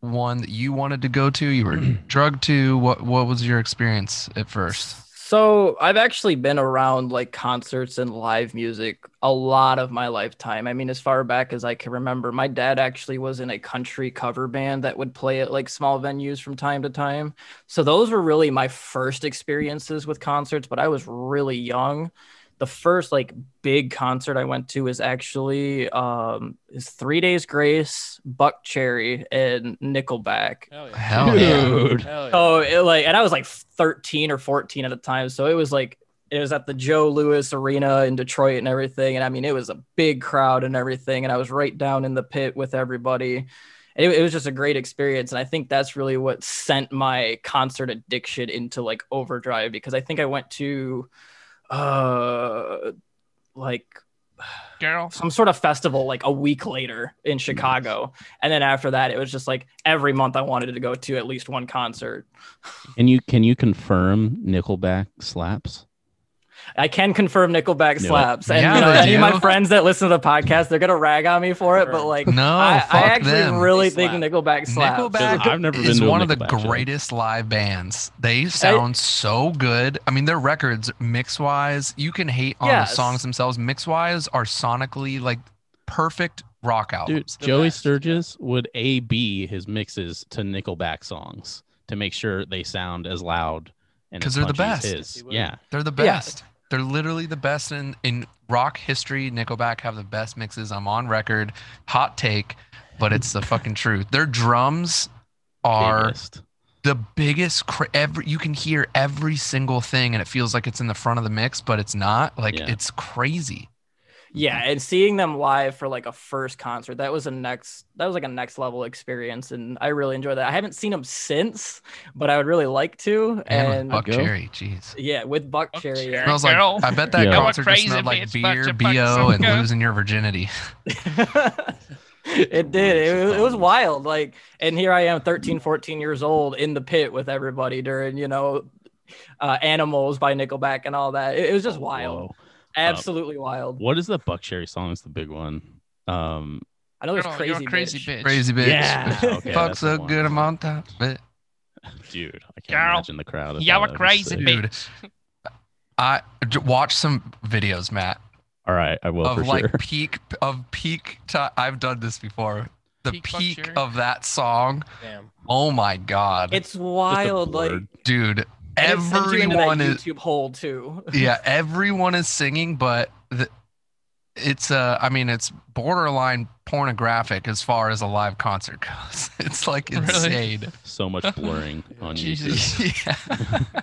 one that you wanted to go to? You were drugged to? What what was your experience at first? So I've actually been around like concerts and live music a lot of my lifetime. I mean, as far back as I can remember, my dad actually was in a country cover band that would play at like small venues from time to time. So those were really my first experiences with concerts, but I was really young. The first like big concert I went to is actually um is Three Days Grace, Buckcherry, and Nickelback. Hell yeah. Hell yeah. Dude. Hell yeah. Oh, it, like, and I was like 13 or 14 at the time. So it was like, it was at the Joe Louis Arena in Detroit and everything. And I mean, it was a big crowd and everything. And I was right down in the pit with everybody. And it, it was just a great experience. And I think that's really what sent my concert addiction into like overdrive because I think I went to uh, like Girl. some sort of festival like a week later in Chicago. And then after that, it was just like every month I wanted to go to at least one concert. And you can you confirm Nickelback slaps? I can confirm Nickelback No. slaps. And Yeah, you know, they any of my friends that listen to the podcast, they're gonna rag on me for it. But like No, I, I actually them. really think. Nickelback slaps. Nickelback I've never been is to a one of the Nickelback show. greatest live bands. They sound so good. I mean, their records, mix wise, you can hate on Yes. the songs themselves. Mix wise, are sonically like perfect rock Dude, albums. the Joey best. Sturgis would A B his mixes to Nickelback songs to make sure they sound as loud and 'Cause as they're the best. his. He would. Yeah. They're the best. They're literally the best in in rock history. Nickelback have the best mixes. I'm on record. Hot take, but it's the fucking truth. Their drums are Biggest. the biggest cra- every you can hear every single thing and it feels like it's in the front of the mix but it's not like Yeah. it's crazy Yeah, and seeing them live for like a first concert, that was a next that was like a next level experience and I really enjoyed that. I haven't seen them since, but I would really like to. and, And buck Go. cherry jeez yeah, with Buck Buck Cherry. Cherry. yeah. smells like i bet that Yeah. concert just smelled like beer your bo and sucker. losing your virginity it did. It, it was wild. Like, and here I am, 13, 14 years old in the pit with everybody during, you know, uh, Animals by Nickelback and all that. It, it was just wild. Whoa. Absolutely wild. What is the Buckcherry song? Is the big one. Um, I know there's Girl, crazy, crazy bitch. bitch. crazy bitch Yeah. Okay, fuck that's so the one. good i'm on top of it dude, I can't Girl, imagine the crowd. if You're that a would be crazy sick. Dude. bitch. i j- watch some videos matt All right, I will of for like sure. peak of peak ti i've done this before the Peak peak of that song Damn. oh my god It's wild. Like, dude and it you into that everyone is YouTube hole too. yeah, everyone is singing, but the, it's uh, I mean, it's borderline pornographic as far as a live concert goes. It's like Really? insane. so much blurring on Jesus. YouTube. yeah.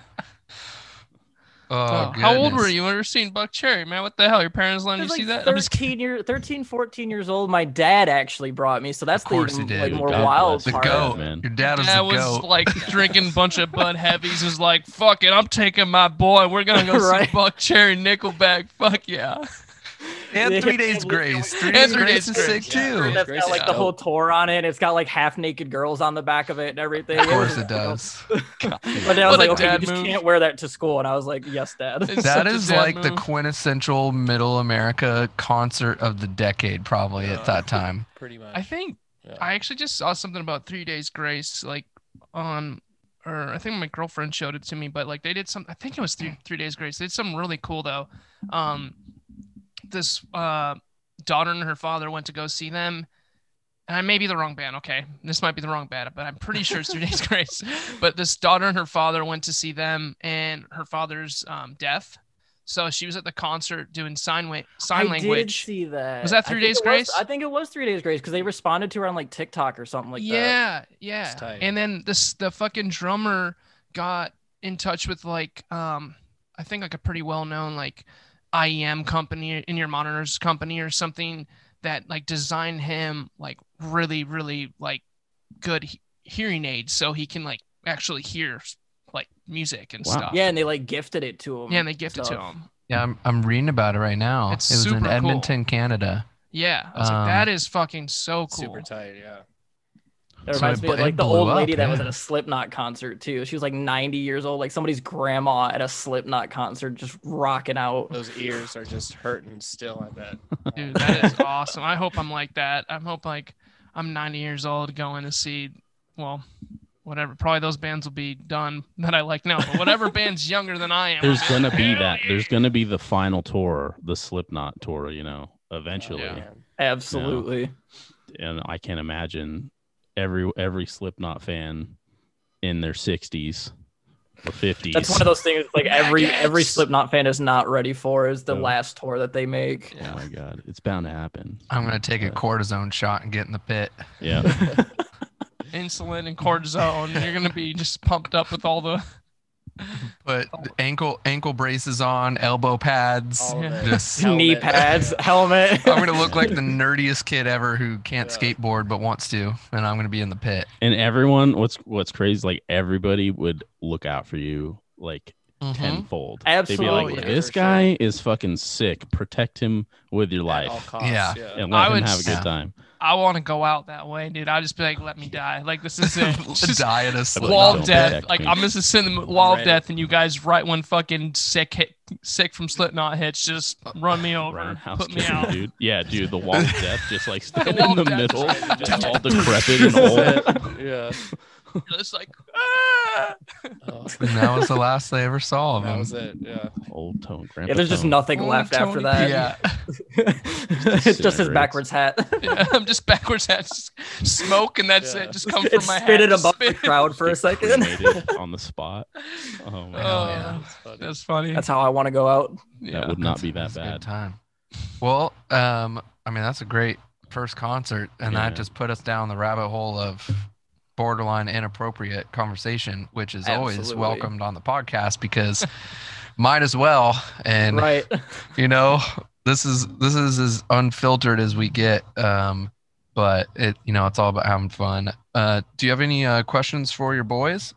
Oh, Oh, how old were you when you were seeing Buckcherry, man? What the hell? Your parents I letting you was see like that? I'm just 13 year 13 14 years old my dad actually brought me so that's Of course the he did. like more God wild bless The part goat, man. Your dad was Dad was goat. like drinking a bunch of Bud Heavies. Was like, "Fuck it, I'm taking my boy. We're gonna go Right. see Buckcherry Nickelback. Fuck yeah." And Three Days Grace. Three And Days Three Grace is sick yeah. too. that's Grace got like the dope. whole tour on it it's got like half naked girls on the back of it and everything Of course it does. but then I was a like okay you just move. can't wear that to school and I was like yes dad It's That such a dad like the quintessential middle America concert of the decade, probably at that time. Pretty much. I think Yeah. I actually just saw something about Three Days Grace, like on, or I think my girlfriend showed it to me. But like they did some, I think it was Three, three Days Grace. They did something really cool though. Um, this uh, daughter and her father went to go see them. And I may be the wrong band. Okay, this might be the wrong band, but I'm pretty sure it's Three Days Grace. But this daughter and her father went to see them, and her father's um, deaf, so she was at the concert doing sign wa- sign I language. did see that Was that Three Days it was- Grace? I think it was three days grace because they responded to her on like TikTok or something like that yeah, yeah. And then this the fucking drummer got in touch with like um I think like a pretty well known like IEM company in-ear monitors company or something that like designed him like really really like good he- hearing aids so he can like actually hear like music and Wow. stuff. yeah and they like gifted it to him Yeah, and they gifted to him. Yeah, I'm, I'm reading about it right now. It's it was super in cool. Edmonton, Canada. Yeah, I was Um, like, that is fucking so cool. Super tight. Yeah. It So reminds it me of like the blew old up, lady that was at a Slipknot concert too. She was like 90 years old, like somebody's grandma at a Slipknot concert, just rocking out. Those ears are just hurting still. I bet. Dude, that is awesome. I hope I'm like that. I hope like I'm 90 years old going to see, well, whatever. Probably those bands will be done that I like now. But whatever band's younger than I am, There's I'll gonna be that. yeah." There's gonna be the final tour, the Slipknot tour. You know, eventually, Yeah. Man. Absolutely. and I can't imagine every every Slipknot fan in their 60s or 50s. That's one of those things like every every Slipknot fan is not ready for is the Yeah. last tour that they make. Oh my god, it's bound to happen. I'm gonna take a cortisone shot and get in the pit. Yeah, insulin and cortisone. You're gonna be just pumped up with all the. Put ankle ankle braces on, elbow pads. All of Yeah. it. Just Knee pads, helmet. I'm gonna look like the nerdiest kid ever who can't Yeah. skateboard but wants to, and I'm gonna be in the pit. and everyone, what's what's crazy, like everybody would look out for you. Like Mhm. tenfold. Absolutely. They'd be like, "This for sure. guy is fucking sick. Protect him with your life costs, Yeah. and I let him would have a good s- time." I want to go out that way, dude. I'd just be like, let me die. Like this is it. Just Die in a slow wall of death. protect Like me. I'm just sitting in the wall of death, and you guys right when fucking sick hit, sick from Slipknot hits, just run me over, Roundhouse put me out. dude. Yeah, dude. The wall of death just like standing in the death middle, just- just all decrepit and old. yeah. It's like, ah! Oh, And that was the last they ever saw of him. that was it. Yeah. Old tone. Grandpa Yeah, there's just Tone. nothing Oh, left after Tony that. Yeah. it's just his backwards hat. Yeah, I'm just backwards hat, just smoke, and that's Yeah. it. Just come it from my head. spit hat. it just above the crowd for a Get second. cremated on the spot. Oh man, Oh, yeah. That's funny. That's funny. That's how I want to go out. yeah. that would not be that That's good bad. time. Well, um, I mean that's a great first concert, and Yeah. that just put us down the rabbit hole of borderline inappropriate conversation, which is always welcomed on the podcast because might as well. And right. you know, this is this is as unfiltered as we get. Um, but it you know it's all about having fun. Uh, do you have any uh, questions for your boys?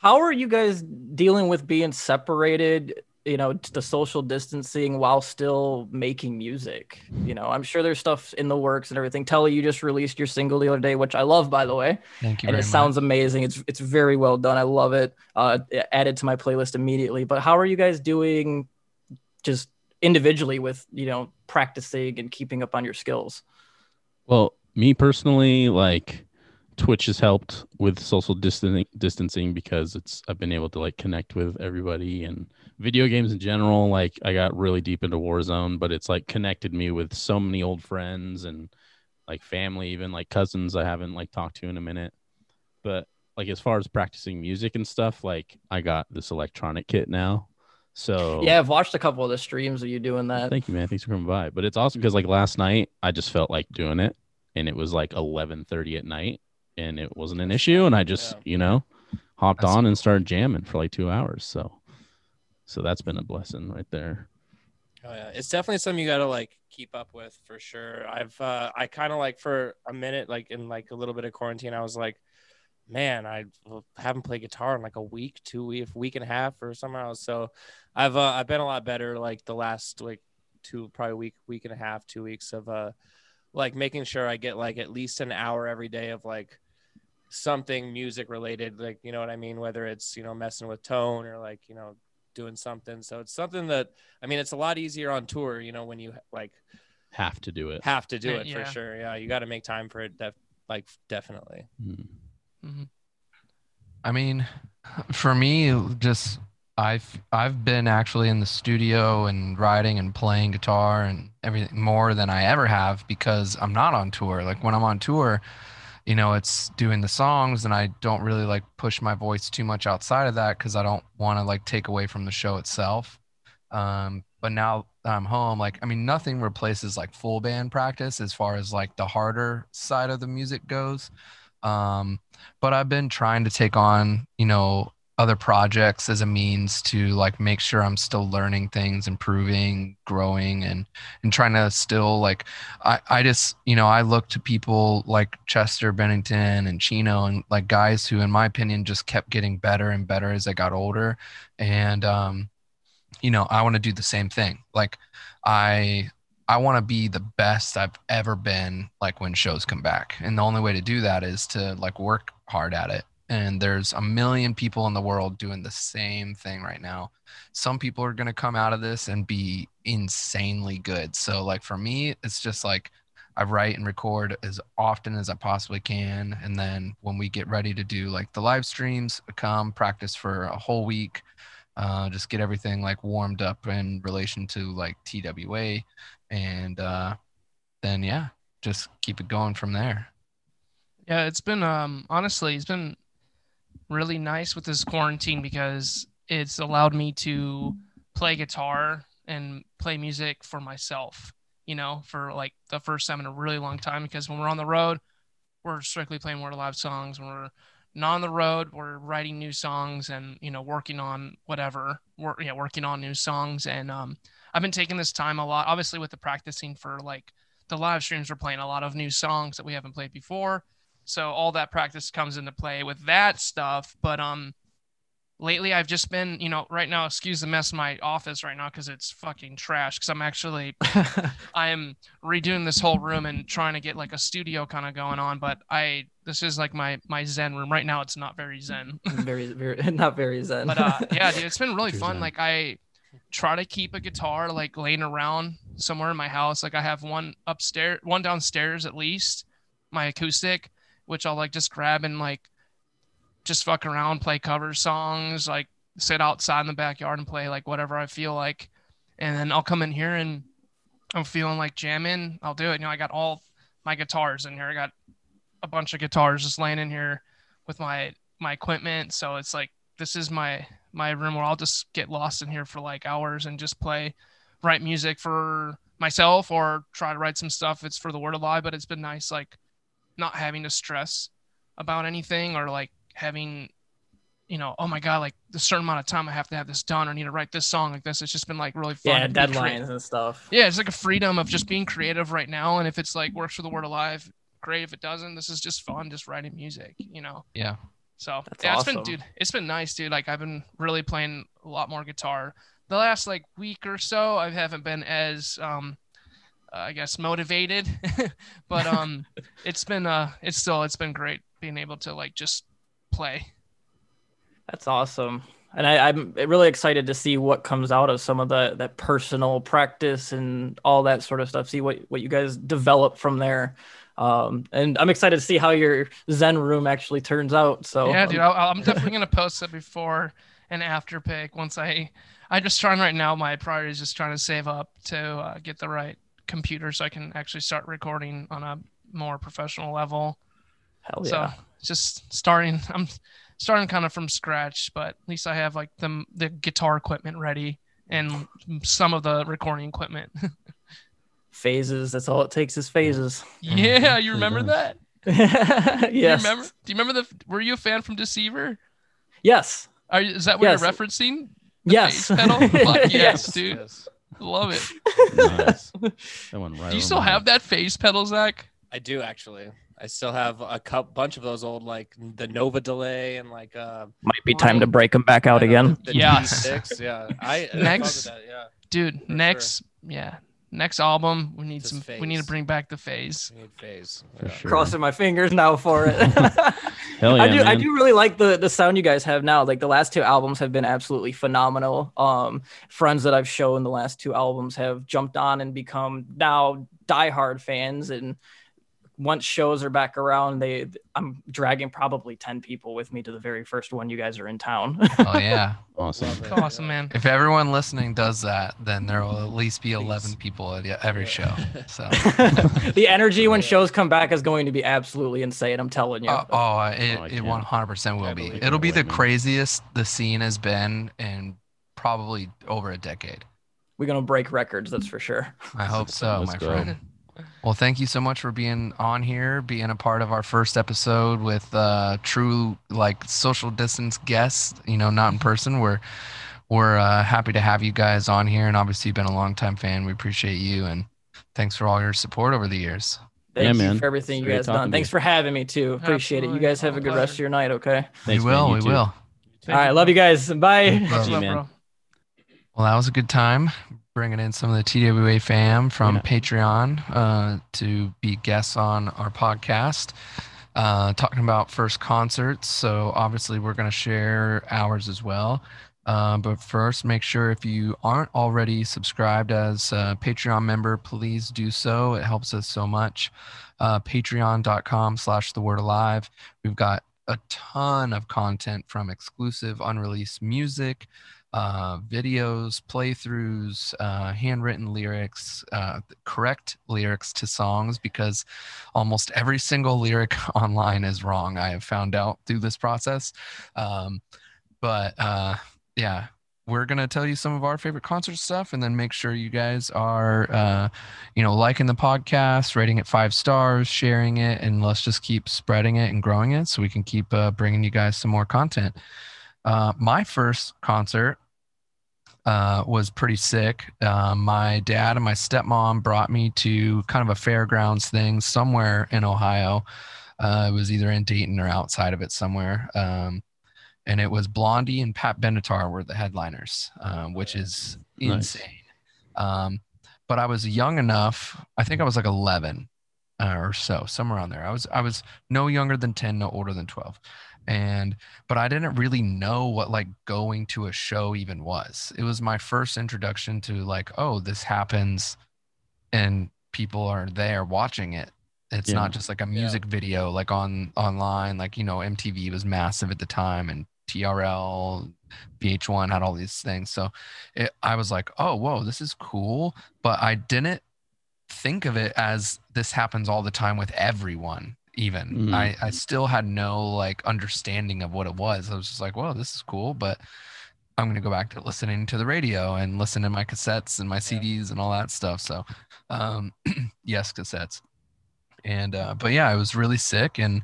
How are you guys dealing with being separated? You know, the social distancing while still making music. You know, I'm sure there's stuff in the works and everything. Telle, you just released your single the other day, which I love, by the way. Thank you and it much. sounds amazing. It's it's very well done. I love it. Uh, added to my playlist immediately. But how are you guys doing, just individually with you know practicing and keeping up on your skills? Well, me personally, like Twitch has helped with social distancing distancing because it's I've been able to like connect with everybody and video games in general. Like I got really deep into Warzone, but it's like connected me with so many old friends and like family, even like cousins I haven't like talked to in a minute. But like as far as practicing music and stuff, like I got this electronic kit now. So Yeah, I've watched a couple of the streams of you doing that. Thank you, man. Thanks for coming by. But it's awesome because like last night I just felt like doing it and it was like eleven thirty at night and it wasn't an issue and I just, Yeah. you know, hopped That's on and started jamming for like two hours. So so that's been a blessing right there. Oh yeah, it's definitely something you gotta like keep up with for sure. I've uh, I kind of like for a minute, like in like a little bit of quarantine, I was like, man, I haven't played guitar in like a week, two week, week and a half or something else. So I've uh, I've been a lot better like the last like two probably week week and a half, two weeks of uh like making sure I get like at least an hour every day of like something music related, like you know what I mean, whether it's you know messing with tone or like you know doing something. So it's something that I mean, it's a lot easier on tour, you know, when you like Have to do it. have to do it yeah. for sure. Yeah, you got to make time for it. Def- like definitely. Mm. I mean, for me, just I've I've been actually in the studio and writing and playing guitar and everything more than I ever have because I'm not on tour. Like when I'm on tour, you know, it's doing the songs and I don't really like push my voice too much outside of that because I don't want to like take away from the show itself. Um, but now that I'm home, like I mean, nothing replaces like full band practice as far as like the harder side of the music goes. Um, but I've been trying to take on, you know, other projects as a means to like make sure I'm still learning things, improving, growing and and trying to still like I, I just, you know, I look to people like Chester Bennington and Chino and like guys who in my opinion just kept getting better and better as I got older. And um, you know, I want to do the same thing. Like I I want to be the best I've ever been like when shows come back. And the only way to do that is to like work hard at it. And there's a million people in the world doing the same thing right now. Some people are going to come out of this and be insanely good. So like for me, it's just like I write and record as often as I possibly can. And then when we get ready to do like the live streams, come practice for a whole week, uh, just get everything like warmed up in relation to like TWA. And uh, then, yeah, just keep it going from there. Yeah, it's been um honestly, it's been really nice with this quarantine because it's allowed me to play guitar and play music for myself, you know, for like the first time in a really long time because when we're on the road, we're strictly playing more live songs. When we're not on the road, we're writing new songs and, you know, working on whatever. We're yeah, working on new songs and um I've been taking this time a lot obviously with the practicing for like the live streams we're playing a lot of new songs that we haven't played before so all that practice comes into play with that stuff but um lately I've just been, you know, right now, excuse the mess in my office right now because it's fucking trash. Because I'm actually, I am redoing this whole room and trying to get like a studio kind of going on. But I, this is like my my zen room right now. It's not very zen. very, very, not very zen. but uh, yeah, dude, it's been really True fun. zen. Like I try to keep a guitar like laying around somewhere in my house. Like I have one upstairs, one downstairs at least, my acoustic, which I'll like just grab and like just fuck around, play cover songs, like sit outside in the backyard and play like whatever I feel like. And then I'll come in here and I'm feeling like jamming. I'll do it. You know, I got all my guitars in here. I got a bunch of guitars just laying in here with my my equipment. So it's like this is my my room where I'll just get lost in here for like hours and just play, write music for myself or try to write some stuff. It's for the word of alive, but it's been nice like not having to stress about anything or like having you know oh my god like a certain amount of time i have to have this done or need to write this song like this it's just been like really fun yeah, to be crea- deadlines and stuff. yeah it's like a freedom of just being creative right now and if it's like works for the word alive great if it doesn't this is just fun just writing music you know Yeah. so That's yeah it's awesome. been dude it's been nice dude like i've been really playing a lot more guitar the last like week or so i haven't been as um uh, i guess motivated but um it's been uh it's still it's been great being able to like just play That's awesome. And I, I'm really excited to see what comes out of some of the that personal practice and all that sort of stuff. See what what you guys develop from there. Um, and I'm excited to see how your Zen room actually turns out. So yeah, dude, I'll, I'm definitely gonna post it before and after pick once I. I'm just trying right now. My priority is just trying to save up to uh, get the right computer so I can actually start recording on a more professional level. hell So yeah. it's just starting. I'm starting kind of from scratch, but at least I have like the the guitar equipment ready and some of the recording equipment. Phases. That's all it takes is phases. yeah, mm-hmm. you It remember does. that? You remember? Do you remember the? Were you a fan from Deceiver? Yes. Are you, is that what Yes. you're referencing? The Yes. pedal? Fuck yes, Yes. dude. Yes. Love it. Nice. That went right Do you still have head. that phase pedal, Zach? I do actually. I still have a couple bunch of those old like the Nova delay and like uh Might be time to break them back out again. The, the Yes. D6, yeah. I I Next- with that, yeah. Dude, For next yeah. Next album, we need Just some we need to bring back the phase. We need phase. Yeah. sure. Crossing my fingers now for it. Hell yeah, I do. I do really like the the sound you guys have now. Like the last two albums have been absolutely phenomenal. Um, friends that I've shown the last two albums have jumped on and become now diehard fans. And once shows are back around, they I'm dragging probably ten people with me to the very first one you guys are in town. Oh yeah. Awesome. It, Awesome, yeah. man. If everyone listening does that, then there will at least be Please. 11 people at every Yeah. show. So, the energy when Yeah. shows come back is going to be absolutely insane. I'm telling you. uh, oh, uh, it, Oh, it 100% will be. It'll be the Wait, craziest the scene has been in probably over a decade. We're gonna break records, that's for sure. I hope so, Let's my go. friend. Well, thank you so much for being on here, being a part of our first episode with uh, true like social distance guests. You know, not in person. We're we're uh, happy to have you guys on here, and obviously you've been a long time fan. We appreciate you, and thanks for all your support over the years. Thank Yeah, you man. for everything you guys done. Thanks you. for having me too. Appreciate it. You guys have a good rest of your night, okay? Thanks, we will. You we too. will. All right, love you guys. Bye. Love you, man. Well, that was a good time bringing in some of the TWA fam from Yeah. Patreon uh, to be guests on our podcast, uh, talking about first concerts. So, obviously, we're going to share ours as well. Uh, but first, make sure if you aren't already subscribed as a Patreon member, please do so. It helps us so much. Uh, Patreon.com slash the word alive. We've got a ton of content from exclusive unreleased music, uh, videos, playthroughs, uh, handwritten lyrics, uh, correct lyrics to songs because almost every single lyric online is wrong. I have found out through this process. Um, but uh, yeah, we're gonna tell you some of our favorite concert stuff, and then make sure you guys are, uh, you know, liking the podcast, rating it five stars, sharing it, and let's just keep spreading it and growing it, so we can keep uh, bringing you guys some more content. Uh, my first concert uh, was pretty sick. Uh, my dad and my stepmom brought me to kind of a fairgrounds thing somewhere in Ohio. Uh, it was either in Dayton or outside of it somewhere. Um, and it was Blondie and Pat Benatar were the headliners, um, which is Nice. insane. Um, but I was young enough. I think I was like 11 uh, or so, somewhere around there. I was I was no younger than 10, no older than 12, and but I didn't really know what like going to a show even was. It was my first introduction to like, oh, this happens, and people are there watching it. It's Yeah. not just like a music video like on online. Like you know, MTV was massive at the time, and TRL, VH1 had all these things. So it, I was like, oh, whoa, this is cool. But I didn't think of it as this happens all the time with everyone. Even Mhm. I, I still had no like understanding of what it was. I was just like, whoa, this is cool. But I'm gonna go back to listening to the radio and listen to my cassettes and my CDs and all that stuff. So, um, yes, cassettes. And uh, but yeah, i was really sick, and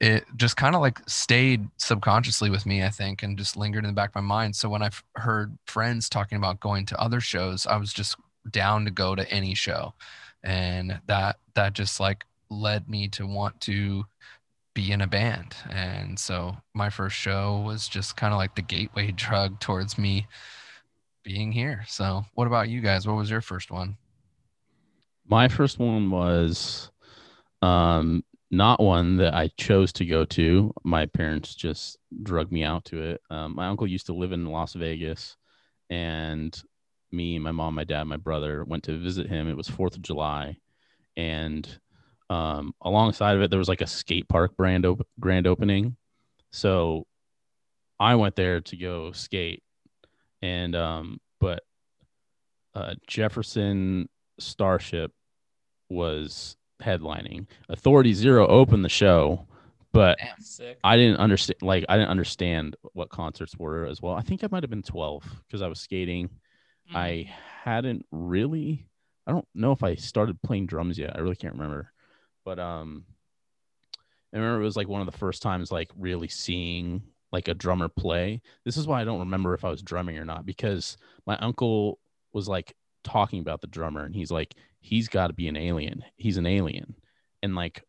it just kind of like stayed subconsciously with me, I think, and just lingered in the back of my mind. So when I f- heard friends talking about going to other shows, I was just down to go to any show, and that that just like led me to want to be in a band. And so my first show was just kind of like the gateway drug towards me being here. So what about you guys? What was your first one? My first one was um not one that I chose to go to. My parents just drug me out to it. Um, my uncle used to live in Las Vegas, and me, my mom, my dad, my brother went to visit him. It was Fourth of July, and um, alongside of it, there was like a skate park brand op- grand opening. So I went there to go skate, and um, but uh, Jefferson Starship was headlining. Authority Zero opened the show, but Damn. I didn't understand. Like I didn't understand what concerts were as well. I think I might have been twelve because I was skating. Mm-hmm. I hadn't really. I don't know if I started playing drums yet. I really can't remember, but um, I remember it was like one of the first times like really seeing like a drummer play. This is why I don't remember if I was drumming or not because my uncle was like talking about the drummer and he's like he's got to be an alien. He's an alien. And like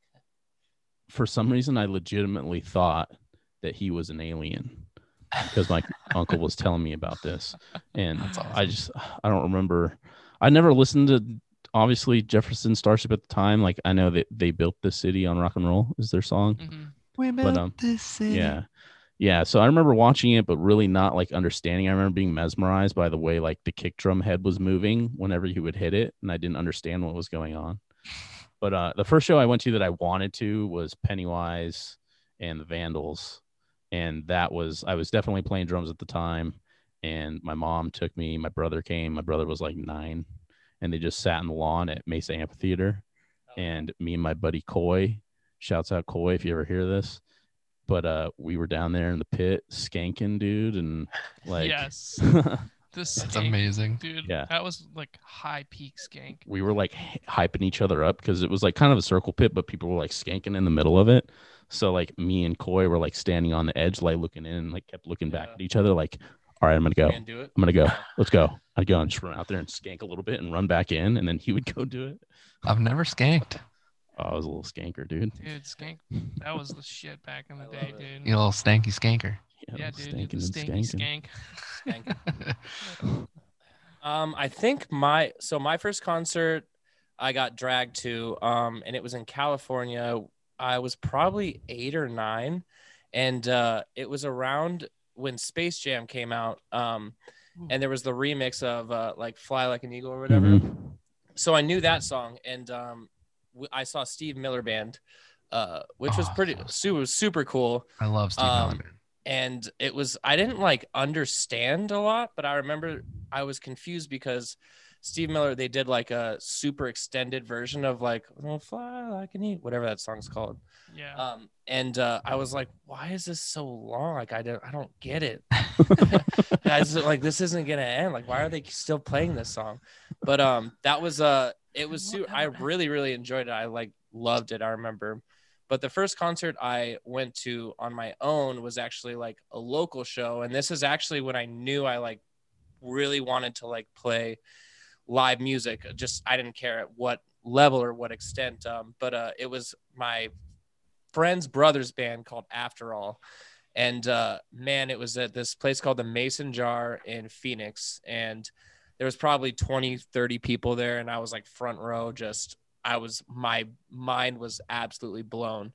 for some reason I legitimately thought that he was an alien because my uncle was telling me about this and awesome. I just I don't remember. I never listened to obviously Jefferson Starship at the time. Like I know that they built the city on rock and roll is their song. Mhm. We But, um, this city. Yeah. Yeah. So I remember watching it, but really not like understanding. I remember being mesmerized by the way like the kick drum head was moving whenever you would hit it, and I didn't understand what was going on. But uh, the first show I went to that I wanted to was Pennywise and the Vandals, and that was I was definitely playing drums at the time, and my mom took me. My brother came. My brother was like nine, and they just sat in the lawn at Mesa Amphitheater, and me and my buddy Coy, shouts out Coy if you ever hear this, but uh, we were down there in the pit skanking, dude, and like yes, this That's skank, amazing. dude. Yeah. that was like high peak skank. we were like h- hyping each other up because it was like kind of a circle pit, but people were like skanking in the middle of it. So like me and Coy were like standing on the edge, like looking in, and like kept looking back at each other, like, "All right, I'm gonna go, You I'm can do it. gonna go, let's go." I'd go and just run out there and skank a little bit and run back in, and then he would go do it. I've never skanked. Oh, I was a little skanker, dude. Dude, skank. That was the shit back in the day, love it. dude. You little stanky skanker. yeah, I was dude, you're the stanking stanky and skank. Um, I think my so my first concert I got dragged to, um, and it was in California. I was probably eight or nine, and uh, it was around when Space Jam came out. Um, and there was the remix of uh, like "Fly Like an Eagle" or whatever. Mhm. So I knew that song, and um, w- I saw Steve Miller Band, uh, which was Oh, pretty super super cool I love Steve Um, Miller. and it was I didn't like understand a lot, but I remember I was confused because Steve Miller they did like a super extended version of like "Oh, fly like an eagle, whatever that song's called. Yeah. Um, and uh, I was like, why is this so long? Like I don't I don't get it. I was like, this isn't gonna end. Like, why are they still playing this song? But um, that was uh, it was su- I really really enjoyed it. I like loved it. I remember. But the first concert I went to on my own was actually like a local show, and this is actually when I knew I like really wanted to like play live music. Just I didn't care at what level or what extent. Um, but uh, it was my friend's brother's band called After All, And uh, man, it was at this place called the Mason Jar in Phoenix. And there was probably 20, 30 people there. And I was like front row, just, I was, my mind was absolutely blown.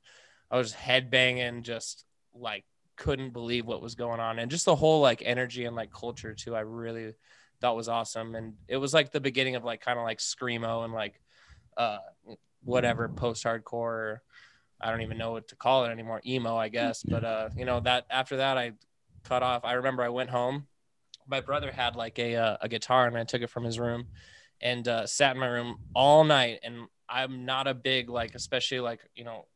I was headbanging, just like couldn't believe what was going on. And just the whole like energy and like culture too, I really thought was awesome. And it was like the beginning of like kind of like Screamo and like, uh, whatever post hardcore I don't even know what to call it anymore, emo, I guess. But uh, you know, that after that I cut off. I remember I went home. My brother had like a uh, a guitar and I took it from his room and uh, sat in my room all night and I'm not a big like especially like, you know,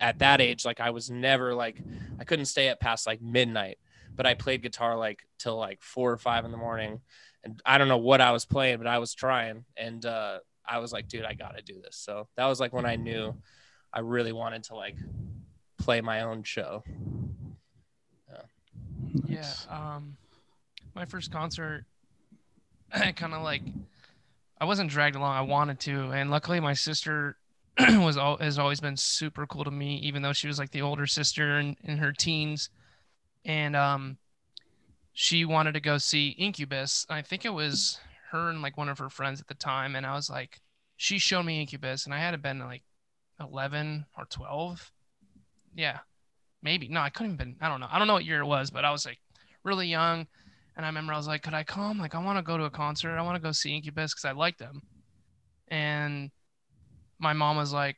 at that age like I was never like I couldn't stay up past like midnight, but I played guitar like till like 4 or 5 in the morning and I don't know what I was playing, but I was trying and uh I was like, dude, I got to do this. So that was like when I knew I really wanted to like play my own show. Yeah. yeah um, my first concert, I kind of like, I wasn't dragged along. I wanted to, and luckily my sister was all has always been super cool to me, even though she was like the older sister in, in her teens, and um, she wanted to go see Incubus. I think it was her and like one of her friends at the time, and I was like, she showed me Incubus, and I had been like 11 or 12. Yeah, maybe. No, I couldn't have been. I don't know. I don't know what year it was, but I was like really young. And I remember I was like, could I come? Like, I want to go to a concert. I want to go see Incubus because I like them. And my mom was like,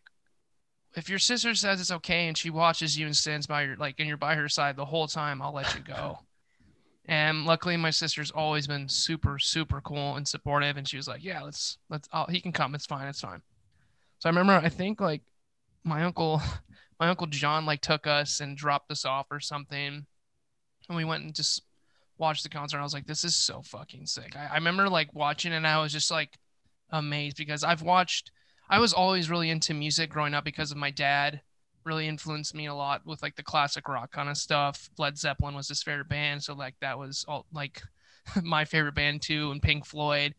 if your sister says it's okay and she watches you and stands by your like and you're by her side the whole time, I'll let you go. and luckily my sister's always been super, super cool and supportive. And she was like, Yeah, let's let's I'll, he can come. It's fine, it's fine. So I remember I think like my uncle my uncle John like took us and dropped us off or something. And we went and just watched the concert. I was like, this is so fucking sick. I, I remember like watching and I was just like amazed because I've watched I was always really into music growing up because of my dad really influenced me a lot with like the classic rock kind of stuff. Led Zeppelin was his favorite band, so like that was all like my favorite band too, and Pink Floyd.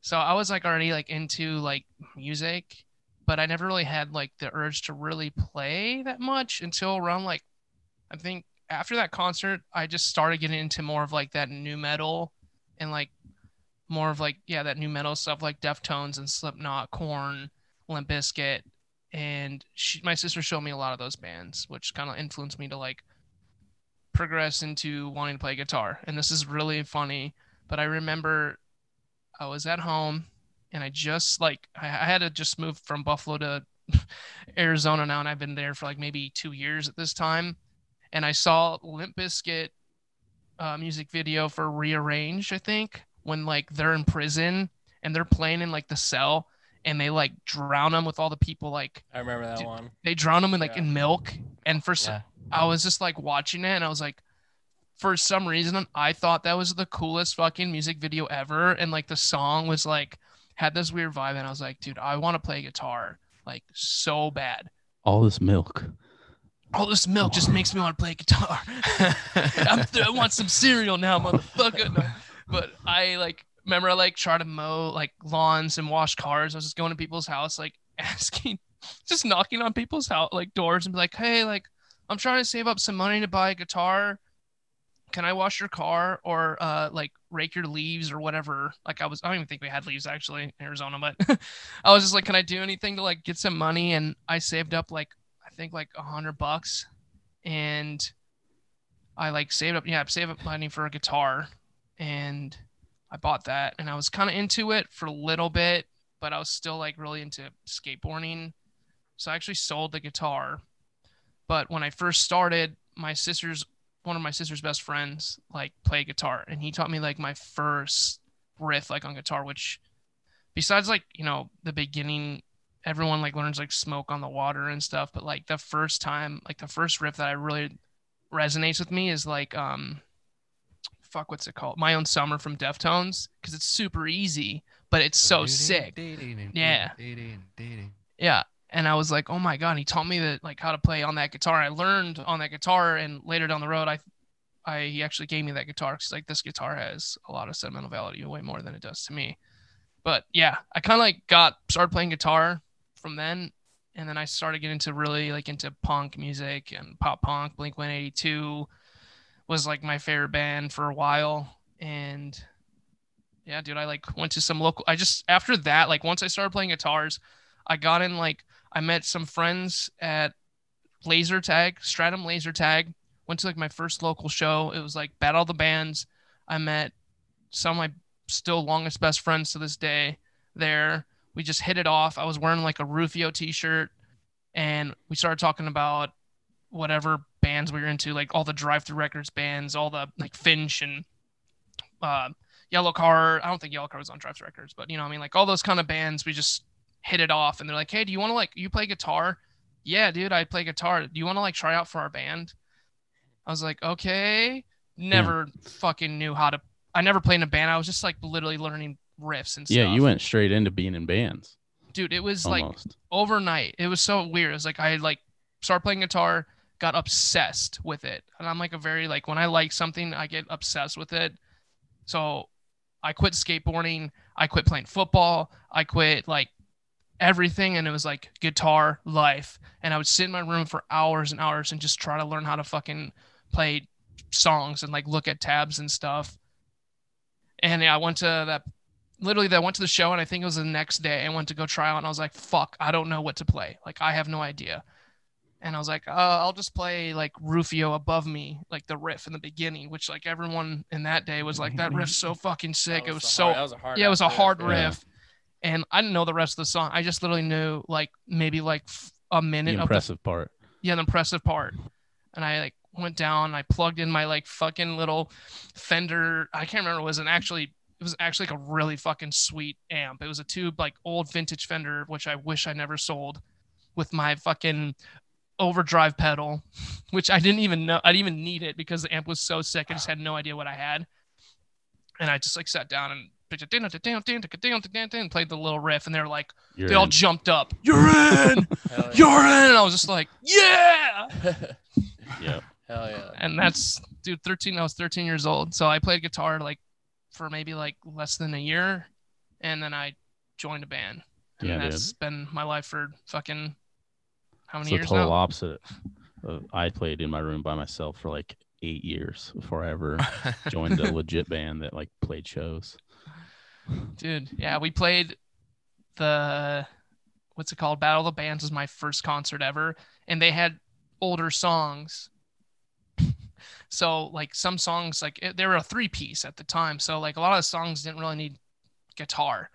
So I was like already like into like music, but I never really had like the urge to really play that much until around like I think after that concert I just started getting into more of like that nu metal and like more of like yeah that nu metal stuff like Deftones and Slipknot, Korn, Limp Bizkit, and she, my sister showed me a lot of those bands, which kind of influenced me to like progress into wanting to play guitar. And this is really funny, but I remember I was at home and I just like I, I had to just move from Buffalo to Arizona now, and I've been there for like maybe two years at this time. And I saw Limp Bizkit uh, music video for Rearranged, I think, when like they're in prison and they're playing in like the cell and they like drown them with all the people like I remember that one. They drown them in like Yeah. in milk. And for Yeah. I was just like watching it and I was like for some reason I thought that was the coolest fucking music video ever and like the song was like had this weird vibe and I was like dude I want to play guitar like so bad. All this milk. All this milk just makes me want to play guitar. Th- I want some cereal now, motherfucker. No. But I like remember I like try to mow like lawns and wash cars. I was just going to people's house, like asking, just knocking on people's house like doors and be like, hey, like I'm trying to save up some money to buy a guitar. Can I wash your car or uh like rake your leaves or whatever? Like I was I don't even think we had leaves actually in Arizona, but I was just like, can I do anything to like get some money? And I saved up like I think like a hundred bucks and I like saved up yeah, saved up money for a guitar and I bought that and I was kind of into it for a little bit, but I was still like really into skateboarding. So I actually sold the guitar. But when I first started, my sister's one of my sister's best friends like play guitar and he taught me like my first riff like on guitar, which besides like, you know, the beginning everyone like learns like smoke on the water and stuff, but like the first time, like the first riff that I really resonates with me is like um fuck what's it called my own summer from deftones because it's super easy but it's so sick Yeah. yeah and i was like oh my god he taught me that like how to play on that guitar i learned on that guitar and later down the road i i he actually gave me that guitar because like this guitar has a lot of sentimental value way more than it does to me but yeah i kind of like got started playing guitar from then and then I started getting into really like into punk music and pop punk. Blink 182 was like my favorite band for a while, and yeah, dude, I like went to some local. I just after that, like once I started playing guitars, I got in like I met some friends at laser tag, Stratum laser tag. Went to like my first local show. It was like Battle the Bands. I met some of my still longest best friends to this day there. We just hit it off. I was wearing like a Rufio t-shirt and we started talking about whatever bands we were into, like all the Drive-Thru Records bands, all the like Finch and uh, Yellowcard. I don't think Yellowcard was on Drive-Thru Records, but you know, I mean, like all those kind of bands, we just hit it off and they're like, Hey, do you want to like, you play guitar? Yeah, dude, I play guitar. Do you want to like try out for our band? I was like, okay. Hmm. Never fucking knew how to. I never played in a band. I was just like literally learning riffs and stuff. Yeah, you went straight into being in bands. dude. It was like overnight. It was so weird. It was like I like started playing guitar, got obsessed with it, and I'm like a very like when I like something, I get obsessed with it. So I quit skateboarding. I quit playing football. I quit like everything, and it was like guitar life. And I would sit in my room for hours and hours and just try to learn how to fucking play songs and like look at tabs and stuff. And yeah, I went to that literally that went to the show and I think it was the next day I went to go try out and I was like, fuck, I don't know what to play. Like I have no idea. And I was like, uh, I'll just play like Rufio above me, like the riff in the beginning, which like everyone in that day was like, that riff's so fucking sick. That It was so hard- was hard yeah, it was a riff, hard yeah. riff. And I didn't know the rest of the song. I just literally knew like maybe like a The minute of the impressive part. yeah, the impressive part. And I like went down, I plugged in my like fucking little Fender. I can't remember. It was an actually it was actually like a really fucking sweet amp. It was a tube like old vintage Fender, which I wish I never sold, with my fucking overdrive pedal, which I didn't even know I didn't even need it because the amp was so sick. I just had no idea what I had. And I just like sat down and and played the little riff, and they were like, You're they all jumped up. You're in. Yeah. You're in. And I was just like, yeah. Yeah. Hell yeah. And that's dude, 13. I was 13 years old. So I played guitar like for maybe like less than a year. And then I joined a band. And Yeah, dude. that's been my life for fucking how many It's many the years total now? opposite. Of, I played in my room by myself for like eight years before I ever joined a legit band that like played shows. Dude, yeah, we played the what's it called? Battle of the Bands was my first concert ever, and they had older songs. So like some songs, like they were a three piece at the time, so like a lot of songs didn't really need guitar,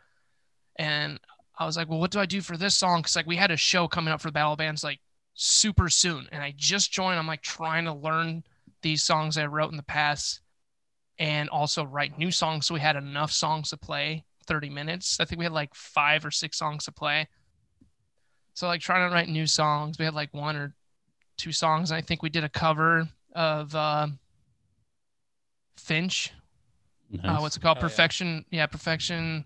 and I was like, well, what do I do for this song? Because like we had a show coming up for the Battle of Bands like super soon, and I just joined. I'm like trying to learn these songs I wrote in the past and also write new songs. So we had enough songs to play 30 minutes. I think we had like five or six songs to play. So like trying to write new songs. We had like one or two songs. And I think we did a cover of uh, Finch. Uh, what's it called? Oh, yeah. Perfection. Yeah. Perfection.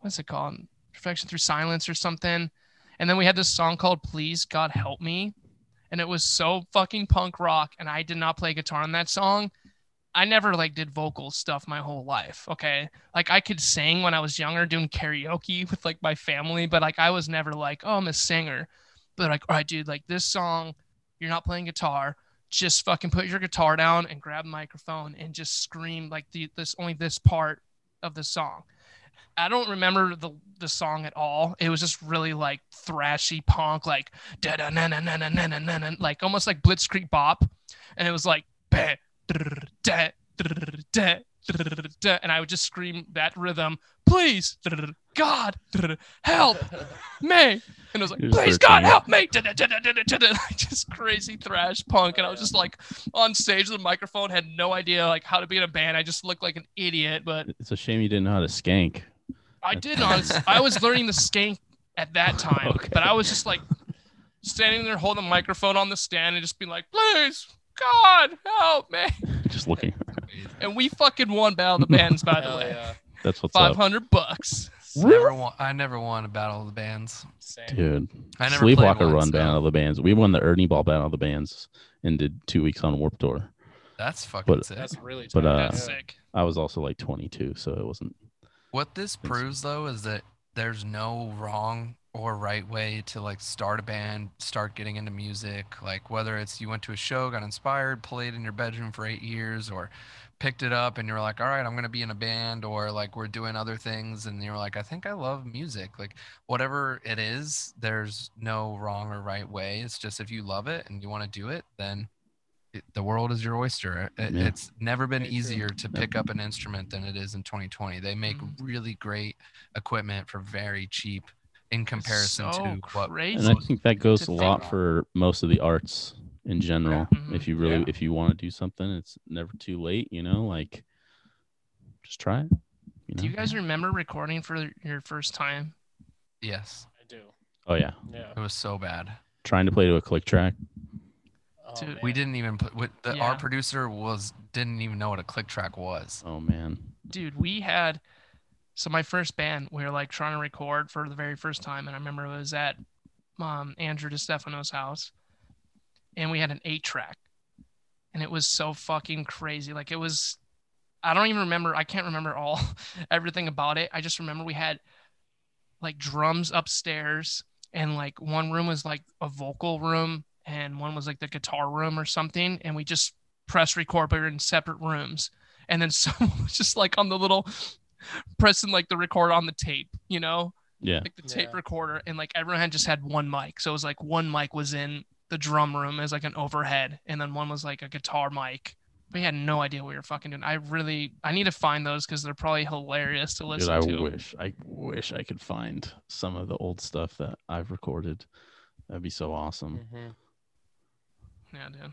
What's it called? Perfection through silence or something. And then we had this song called Please God Help Me. And it was so fucking punk rock. And I did not play guitar on that song. I never like did vocal stuff my whole life. Okay. Like I could sing when I was younger doing karaoke with like my family, but like I was never like, oh, I'm a singer. But like, all right, dude, like this song, you're not playing guitar. Just fucking put your guitar down and grab a microphone and just scream like the this only this part of the song. I don't remember the the song at all. It was just really like thrashy punk, like da da na na na na na na na, like almost like Blitzkrieg Bop, and it was like bah, and I would just scream that rhythm, please, God, help me, and it was like, please God help me, like just crazy thrash punk, and I was just like on stage with a microphone, had no idea like how to be in a band. I just looked like an idiot, but It's a shame you didn't know how to skank. I did not. I was learning the skank at that time, Okay. but I was just like standing there holding the microphone on the stand and just being like, "Please, God, help me!" Just looking. And we fucking won Battle of the Bands, by the Hell way, yeah. That's what's 500 up, hundred bucks. never won. I never won a battle of the bands. Same. dude. I never played Sleepwalker one, run so battle of the bands. We won the Ernie Ball battle of the bands and did two weeks on Warped Tour. That's fucking But- sick. That's really But, uh, That's sick. I was also like 22, so it wasn't. What this proves though is that there's no wrong or right way to like start a band, start getting into music. Like whether it's you went to a show, got inspired, played in your bedroom for eight years, or picked it up and you're like, all right, I'm gonna be in a band, or like we're doing other things, and you're like, I think I love music. Like whatever it is, there's no wrong or right way. It's just if you love it and you want to do it, then it, the world is your oyster. It, Yeah. It's never been Very true. easier to pick up an instrument than it is in 2020. They make Mhm. really great equipment for very cheap in comparison so to what crazy. and I think that goes a lot think. for most of the arts in general. Mhm. If you really, Yeah. if you want to do something, it's never too late. You know, like just try it. You know? Do you guys remember recording for your first time? yes, I do. oh yeah, Yeah. it was so bad. trying to play to a click track. Oh, Dude, We didn't even put with the, our producer was didn't even know what a click track was. Oh man, Dude, we had so my first band, we were like trying to record for the very first time, and I remember it was at um, Andrew DeStefano's house, and we had an eight track, and it was so fucking crazy. Like it was, I don't even remember. I can't remember all everything about it. I just remember we had like drums upstairs, and like one room was like a vocal room, and one was like the guitar room or something, and we just press record, but we were in separate rooms and then someone was just like on the little pressing like the record on the tape, you know, yeah, like the tape Yeah. recorder, and like everyone had just had one mic, so it was like one mic was in the drum room as like an overhead, and then one was like a guitar mic. We had no idea what we were fucking doing. I really, I need to find those because they're probably hilarious to dude, listen I to. I wish, I wish I could find some of the old stuff that I've recorded. That'd be so awesome. Mhm. Yeah, dude.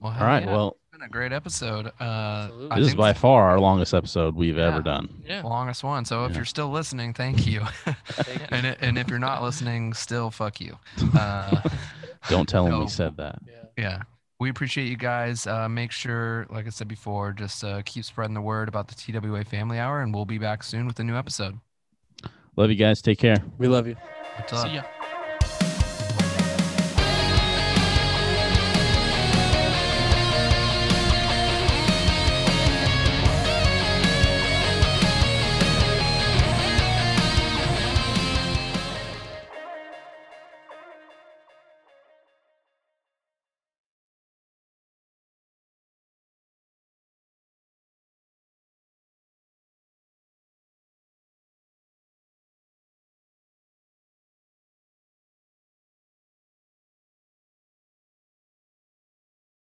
Well, All hell right, yeah, well, it's been a great episode. Uh, Absolutely. This is by far our longest episode we've Yeah. ever done. Yeah. longest one. So if Yeah. you're still listening, thank you. Thank you. and i- and if you're not listening, still fuck you. Uh, Don't tell them No. we said that. Yeah. yeah we appreciate you guys uh, make sure like i said before just uh, keep spreading the word about the twa family hour and we'll be back soon with a new episode Love you guys. Take care. We love you. What's up? See ya.